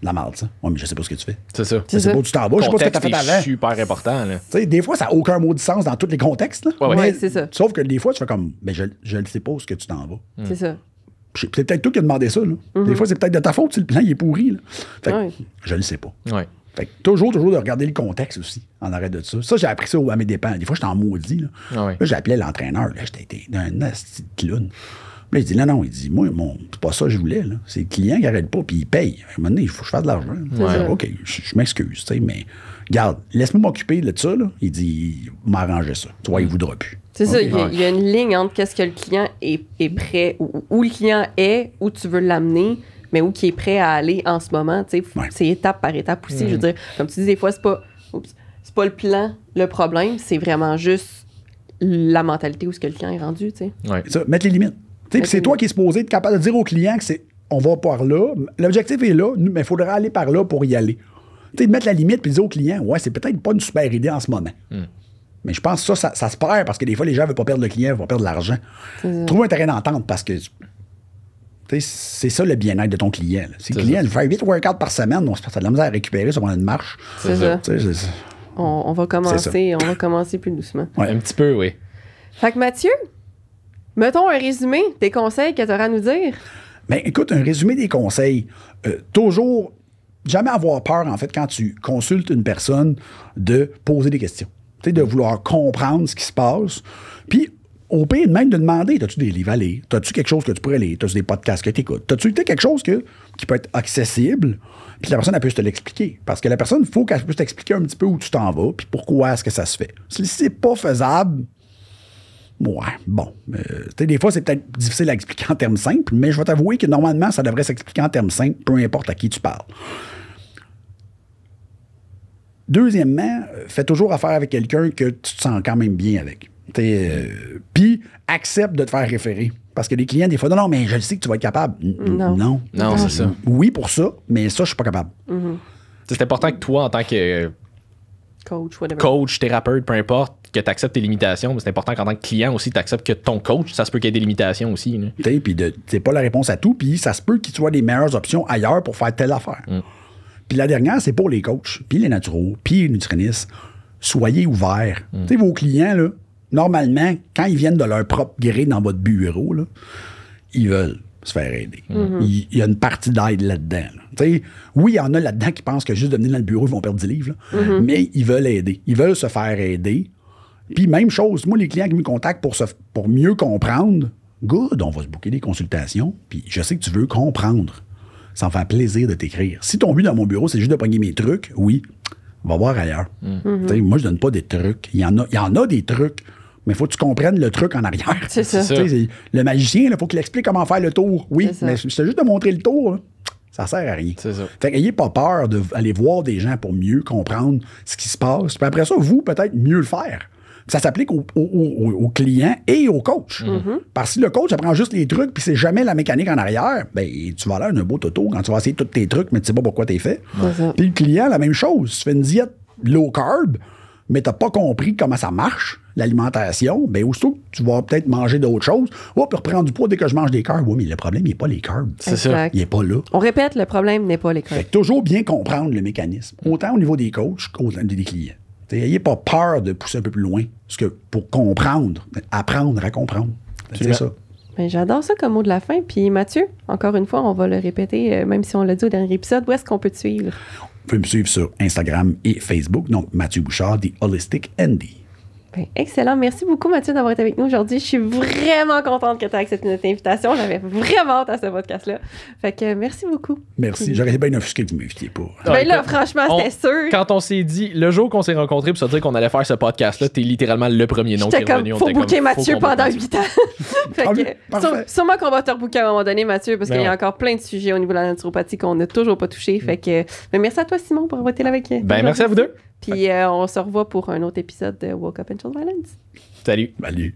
de la merde, ça. Ouais, mais je sais pas ce que tu fais. C'est ça. Je sais pas où tu t'en vas, je sais pas ce que tu as Contexte fait est avant. super important. Là. Tu sais, des fois, ça n'a aucun mot de sens dans tous les contextes. Là. Ouais, ouais. Mais- Ouais, c'est ça. Sauf que des fois, tu fais comme, ben, je ne sais pas où ce que tu t'en vas. C'est ça. Je- C'est peut-être toi qui as demandé ça. là. Des fois, c'est peut-être de ta faute si le plan il est pourri. là. Fait que Ouais. je le sais pas. Ouais. Fait que toujours, toujours de regarder le contexte aussi, en arrêt de ça. Ça, j'ai appris ça à mes dépens. Des fois, j'étais en maudit. Là, Ah ouais. Là, j'appelais l'entraîneur. Là, j'étais un asti de clown. Là, il dit, non, non, il dit, moi, mon, c'est pas ça que je voulais. là. C'est le client qui arrête pas, puis il paye. À un moment donné, il faut que je fasse de l'argent. OK, je, je m'excuse, tu sais, mais garde, laisse-moi m'occuper de ça. Là. Il dit, m'arranger ça. Tu vois, il voudra plus. C'est ça, il y, a- il y a une ligne entre qu'est-ce que le client est, est prêt, où, où le client est, où tu veux l'amener, mais où qui est prêt à aller en ce moment. tu sais. Ouais. C'est étape par étape aussi. Je veux dire, comme tu dis, des fois, c'est pas, c'est pas le plan, le problème, c'est vraiment juste la mentalité où ce que le client est rendu. tu sais. Ouais. Ça, mettre les limites. C'est toi qui es supposé être capable de dire au client que c'est on va par là. L'objectif est là, mais il faudra aller par là pour y aller. Tu sais, de mettre la limite puis de dire au client, ouais, c'est peut-être pas une super idée en ce moment. Mais je pense que ça, ça, ça se perd parce que des fois, les gens ne veulent pas perdre le client, ils vont perdre de l'argent. Trouve un terrain d'entente parce que tu sais, c'est ça le bien-être de ton client. là. Si le client il fait 8 workouts par semaine, on se passe de la misère à récupérer sur une marche. C'est ça. on va commencer, on va commencer plus doucement. Ouais. Un petit peu, oui. Fait que Mathieu, mettons un résumé des conseils que tu auras à nous dire. Ben, écoute, un résumé des conseils. Euh, toujours, jamais avoir peur, en fait, quand tu consultes une personne, de poser des questions. Tu sais, de vouloir comprendre ce qui se passe. Puis, au pire, même de demander, as-tu des livres à lire? As-tu quelque chose que tu pourrais lire? As-tu des podcasts que tu écoutes? As-tu quelque chose que, qui peut être accessible? Puis la personne, elle peut te l'expliquer. Parce que la personne, il faut qu'elle puisse t'expliquer un petit peu où tu t'en vas, puis pourquoi est-ce que ça se fait. Si c'est pas faisable, Ouais, bon. Euh, tu sais, des fois, c'est peut-être difficile à expliquer en termes simples, mais je vais t'avouer que normalement, ça devrait s'expliquer en termes simples, peu importe à qui tu parles. Deuxièmement, euh, fais toujours affaire avec quelqu'un que tu te sens quand même bien avec. Euh, Puis, accepte de te faire référer. Parce que les clients, des fois, non, non, mais je le sais que tu vas être capable. Non. Non. Non, c'est ça. Oui pour ça, mais ça, je suis pas capable. C'est important que toi, en tant que Coach, whatever. coach, thérapeute, peu importe, que tu acceptes tes limitations, mais c'est important qu'en tant que client aussi, tu acceptes que ton coach, ça se peut qu'il y ait des limitations aussi. Puis c'est pas la réponse à tout, puis ça se peut qu'il soit des meilleures options ailleurs pour faire telle affaire. Puis la dernière, c'est pour les coachs, puis les naturaux, puis les nutritionnistes. Soyez ouverts. Tu sais, vos clients, là, normalement, quand ils viennent de leur propre gré dans votre bureau, là, ils veulent se faire aider. Il il y a une partie d'aide là-dedans. là. Oui, il y en a là-dedans qui pensent que juste de venir dans le bureau, ils vont perdre 10 livres. là. Mais ils veulent aider. Ils veulent se faire aider. Puis même chose, moi, les clients qui me contactent pour, se, pour mieux comprendre, good, on va se booker des consultations. Puis je sais que tu veux comprendre. Ça me fait plaisir de t'écrire. Si ton but dans mon bureau, c'est juste de pogner mes trucs, oui, va voir ailleurs. Sais, Moi, je donne pas des trucs. Il y en a, il y en a des trucs, mais il faut que tu comprennes le truc en arrière. C'est ça. Le magicien, il faut qu'il explique comment faire le tour. Oui, mais c'est juste de montrer le tour, là, ça sert à rien. C'est ça. Fait qu'ayez pas peur d'aller voir des gens pour mieux comprendre ce qui se passe. Puis après ça, vous, peut-être mieux le faire. Ça s'applique aux au, au- au- au client et au coach. Parce que si le coach apprend juste les trucs puis c'est jamais la mécanique en arrière, ben tu vas l'air d'un beau toto quand tu vas essayer tous tes trucs, mais tu sais pas pourquoi t'es fait. Puis le client, la même chose. Tu fais une diète low carb, mais t'as pas compris comment ça marche, l'alimentation, ben aussitôt que tu vas peut-être manger d'autres choses, oh, puis reprendre du poids dès que je mange des carbs. Oui, mais le problème, il n'est pas les carbs. C'est ça. Il n'est pas là. On répète, le problème n'est pas l'école. Fait que toujours bien comprendre le mécanisme, autant au niveau des coachs qu'au niveau des clients. N'ayez pas peur de pousser un peu plus loin, parce que pour comprendre, apprendre à comprendre. C'est ça. Ben, J'adore ça comme mot de la fin. Puis Mathieu, encore une fois, on va le répéter, euh, même si on l'a dit au dernier épisode, où est-ce qu'on peut te suivre? Vous pouvez me suivre sur Instagram et Facebook, donc Mathieu Bouchard, The Holistic Andy. Ben, excellent. Merci beaucoup, Mathieu, d'avoir été avec nous aujourd'hui. Je suis vraiment contente que tu aies accepté notre invitation. J'avais vraiment hâte à ce podcast-là. Fait que euh, merci beaucoup. Merci. J'aurais été bien offusqué que vous m'invitiez pas. Ben là, franchement, c'était sûr. Quand on s'est dit, le jour qu'on s'est rencontrés pour se dire qu'on allait faire ce podcast-là, t'es littéralement le premier nom qui est comme, revenu. Faut comme, Mathieu pendant booke 8 ans. fait Ah que, sûrement qu'on va te rebooker à un moment donné, Mathieu, parce Ben qu'il y a ouais. encore plein de sujets au niveau de la naturopathie qu'on n'a toujours pas touché. Fait que, ben, merci à toi, Simon, pour avoir été là avec Ben, merci à vous deux. Puis euh, on se revoit pour un autre épisode de Woke Up and Chill Violence. Salut. Salut.